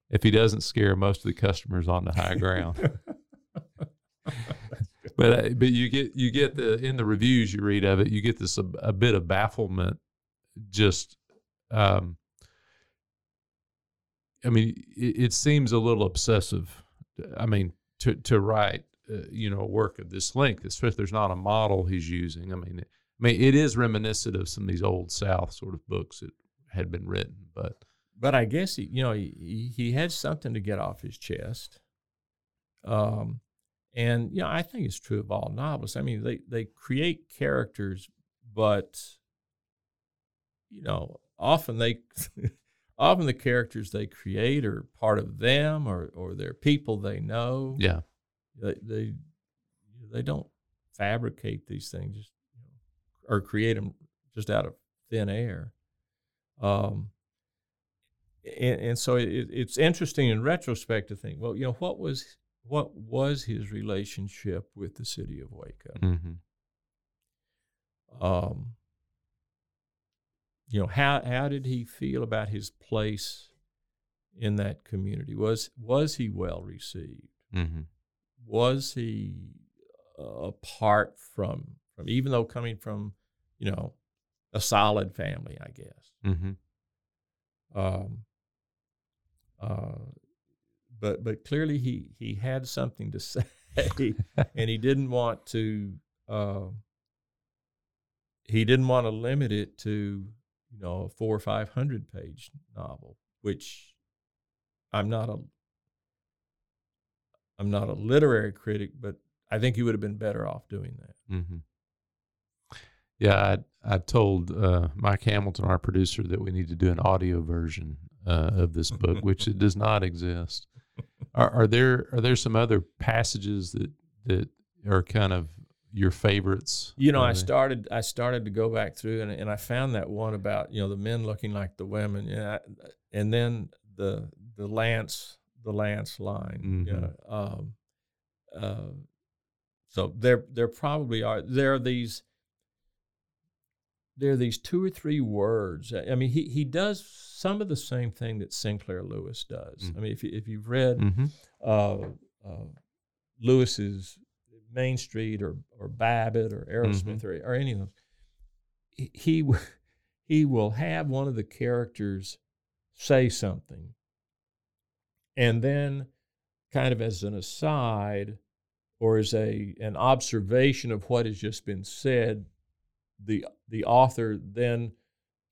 if he doesn't scare most of the customers on the high ground. but uh, but you get you get the in the reviews you read of it you get this a, a bit of bafflement just um I mean it, it seems a little obsessive I mean to to write uh, you know a work of this length especially there's not a model he's using I mean I mean, it is reminiscent of some of these old South sort of books that had been written, but but I guess he, you know, he, he had something to get off his chest. Um, and you know, I think it's true of all novelists. I mean, they they create characters, but you know, often they often the characters they create are part of them or or they're people they know. yeah, They they they don't fabricate these things just you know, or create them just out of thin air. Um, and, and so it, it's interesting in retrospect to think, well, you know, what was what was his relationship with the city of Waco? hmm Um, you know, how how did he feel about his place in that community? Was was he well received? hmm was he uh, apart from from even though coming from you know a solid family i guess hmm um uh but but clearly he he had something to say and he didn't want to uh, he didn't want to limit it to you know a four or five hundred page novel which i'm not a i'm not a literary critic but i think he would have been better off doing that hmm Yeah, I I told uh, Mike Hamilton, our producer, that we need to do an audio version uh, of this book, which it does not exist. Are, are there are there some other passages that that are kind of your favorites? You know, I Uh, started I started to go back through and, and I found that one about you know the men looking like the women, yeah, and then the the lance the lance line. Mhm. Yeah, um, uh, so there there probably are there are these there are these two or three words. I mean, he he does some of the same thing that Sinclair Lewis does. Mm. I mean, if you, if you've read Mm-hmm. uh, uh, Lewis's Main Street or or Babbitt or Arrowsmith mm-hmm. or, or any of those, he he he will have one of the characters say something, and then, kind of as an aside, or as a an observation of what has just been said, the the author then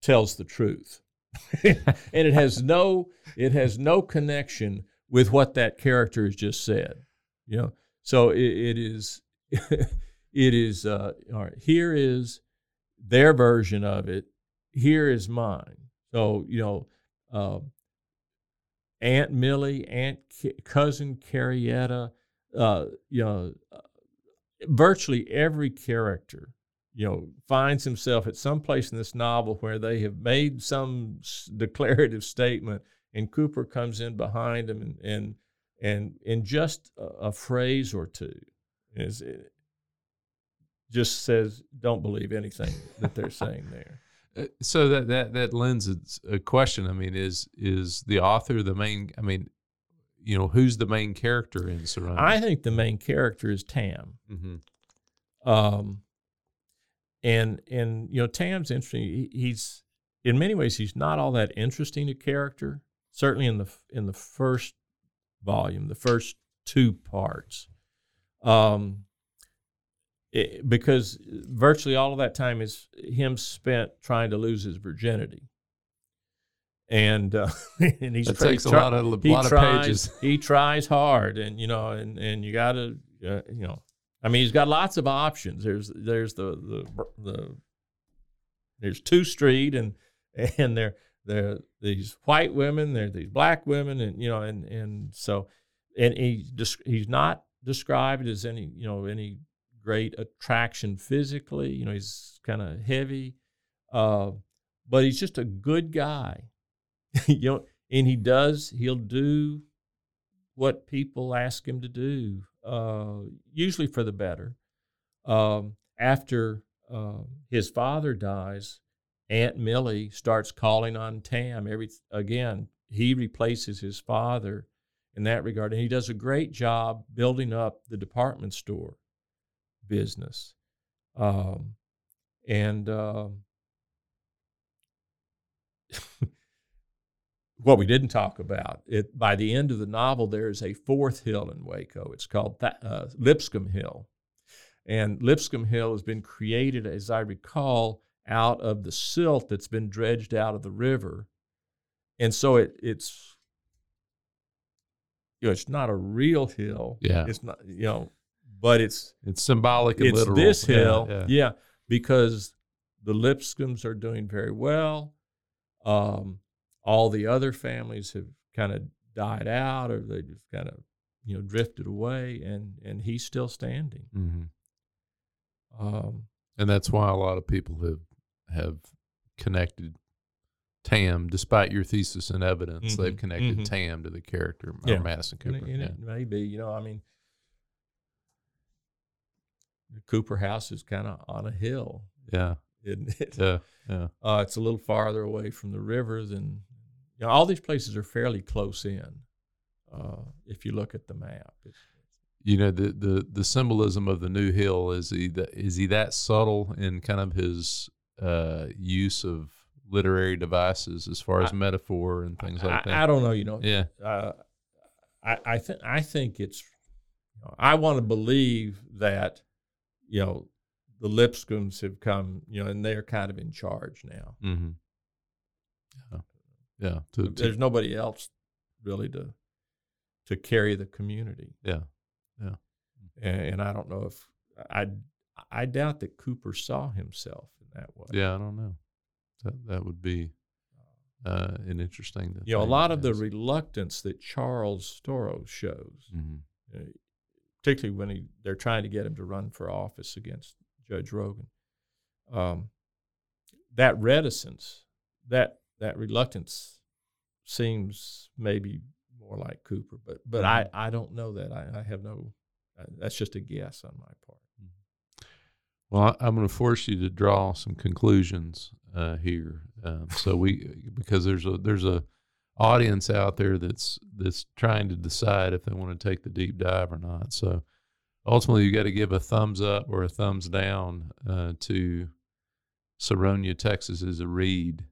tells the truth, and it has no it has no connection with what that character has just said. You know, so it, it is it is uh, all right. Here is their version of it. Here is mine. So you know, uh, Aunt Millie, Aunt Ca- cousin Carrietta, uh, you know, virtually every character, you know, finds himself at some place in this novel where they have made some declarative statement, and Cooper comes in behind him and and and in just a, a phrase or two, is it just says, "Don't believe anything that they're saying there." Uh, so that that that lends a question. I mean, is is the author the main? I mean, you know, who's the main character in Surrounded? I think the main character is Tam. mm-hmm. Um, and and you know Tam's interesting. He, he's in many ways he's not all that interesting a character. Certainly in the in the first volume, the first two parts, um, it- because virtually all of that time is him spent trying to lose his virginity. And uh, and he's That takes a try- lot of lot of pages. He tries hard, and you know, and and you got to, uh, you know, I mean, he's got lots of options. There's there's the the the there's two street, and and there there these white women, there these black women, and you know, and and so, and he he's not described as any you know any great attraction physically. You know, he's kind of heavy, uh, but he's just a good guy. you know, and he does he'll do what people ask him to do, uh, usually for the better. Um, after uh, his father dies, Aunt Millie starts calling on Tam. Every again, he replaces his father in that regard, and he does a great job building up the department store business. Um, and um, what we didn't talk about it by the end of the novel there is a fourth hill in waco it's called Tha- uh, lipscomb hill and lipscomb hill has been created as i recall out of the silt that's been dredged out of the river and so it, it's you know it's not a real hill Yeah. it's not you know but it's It's symbolic and it's literal. this hill, yeah. yeah, because the Lipscombs are doing very well. Um, all the other families have kind of died out, or they just kind of you know drifted away, and and he's still standing. Mhm. Um, And that's why a lot of people have have connected Tam, despite your thesis and evidence, they've Mhm, connected mhm. Tam to the character or Yeah. Madison and, Cooper. it, and yeah. it may be, you know, I mean, the Cooper House is kind of on a hill, yeah, isn't it? yeah, yeah. Uh, it's a little farther away from the river than you know. All these places are fairly close in. Uh, if you look at the map, It's- You know the the the symbolism of the new hill is he that is he that subtle in kind of his uh, use of literary devices as far as I- metaphor and things like that. I, I don't know. You know, yeah, uh, I I think I think it's. You know, I want to believe that, you know, the Lipscombs have come, you know, and they're kind of in charge now. mm-hmm. yeah, yeah. To, to- There's nobody else really to to carry the community. yeah, and, and I don't know if I I doubt that Cooper saw himself that way. yeah. I don't know. That that would be uh, an interesting. to You know, a lot of the reluctance that Charles Storrow shows, Mhm. uh, particularly when he they're trying to get him to run for office against Judge Rogan, um, that reticence, that that reluctance, seems maybe more like Cooper, but but Mm-hmm. I I don't know that I, I have no. Uh, that's just a guess on my part. Well, I- I'm going to force you to draw some conclusions uh, here. Um, so we, because there's a there's a audience out there that's that's trying to decide if they want to take the deep dive or not. So ultimately, you got to give a thumbs up or a thumbs down uh, to Sironia, Texas, as a read.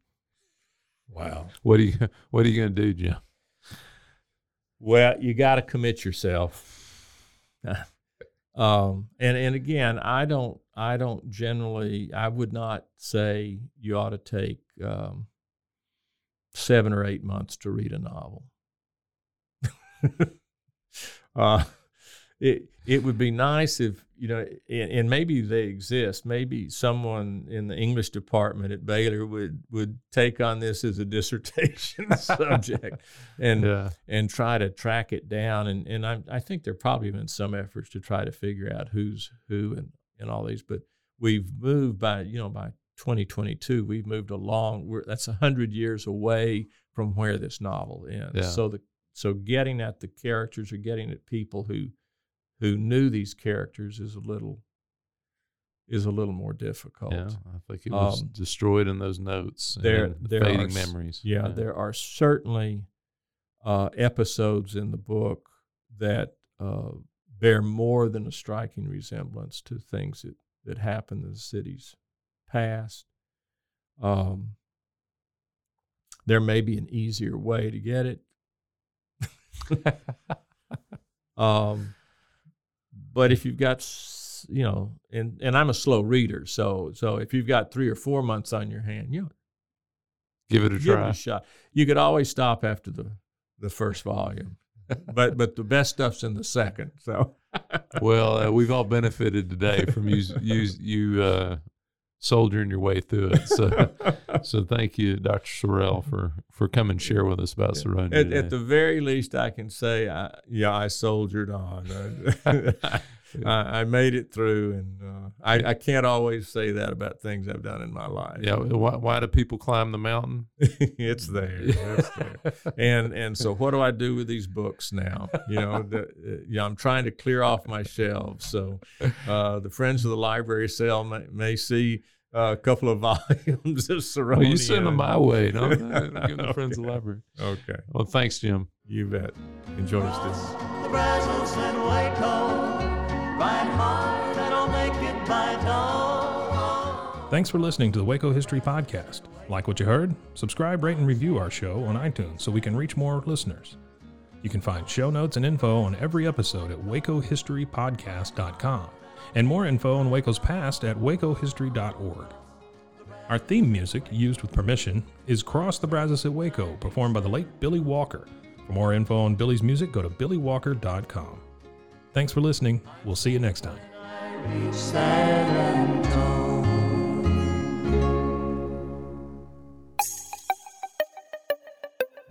Wow. What are you What are you going to do, Jim? Well, you got to commit yourself. um, and and again, I don't I don't generally I would not say you ought to take um, seven or eight months to read a novel. uh, it it would be nice if you know, and, and maybe they exist. Maybe someone in the English department at Baylor would would take on this as a dissertation subject, and Yeah. and try to track it down. And and I I think there probably been some efforts to try to figure out who's who and and all these. But we've moved by you know by 2022 we've moved along. We're that's a hundred years away from where this novel ends. Yeah. So the so getting at the characters or getting at people who who knew these characters is a little is a little more difficult. Yeah, I think it was Um, destroyed in those notes. there- and there are fading s- memories. Yeah, there are certainly uh, episodes in the book that uh, bear more than a striking resemblance to things that, that happened in the city's past. Um, there may be an easier way to get it. um, but if you've got, you know, and, and I'm a slow reader, so so if you've got three or four months on your hand, you know, Give it a give it try. a shot. You could always stop after the the first volume, but but the best stuff's in the second. So well, uh, we've all benefited today from you you you uh, soldiering your way through it. So so thank you, Dr. Sorrell, for for coming and share with us about Sironia. at, at the very least, I can say, I, yeah, I soldiered on. I, I made it through, and uh, I, I can't always say that about things I've done in my life. yeah, why, why do people climb the mountain? it's there. It's there. and and so what do I do with these books now? You know, the, uh, yeah, I'm trying to clear off my shelves. So uh, the friends of the library sale may, may see a couple of volumes of Sironia. Well, you send them my way. No, give the friends of the library. Okay, Well, thanks, Jim. you bet. Enjoy the students. The Brazos and Waco, ride hard and I'll make it by dawn. Thanks for listening to the Waco History Podcast. Like what you heard? Subscribe, rate, and review our show on iTunes so we can reach more listeners. You can find show notes and info on every episode at wacohistorypodcast.com and more info on Waco's past at wacohistory.org. Our theme music, used with permission, is Cross the Brazos at Waco, performed by the late Billy Walker. For more info on Billy's music, go to billywalker.com. Thanks for listening. We'll see you next time.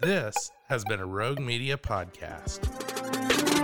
This has been a Rogue Media podcast.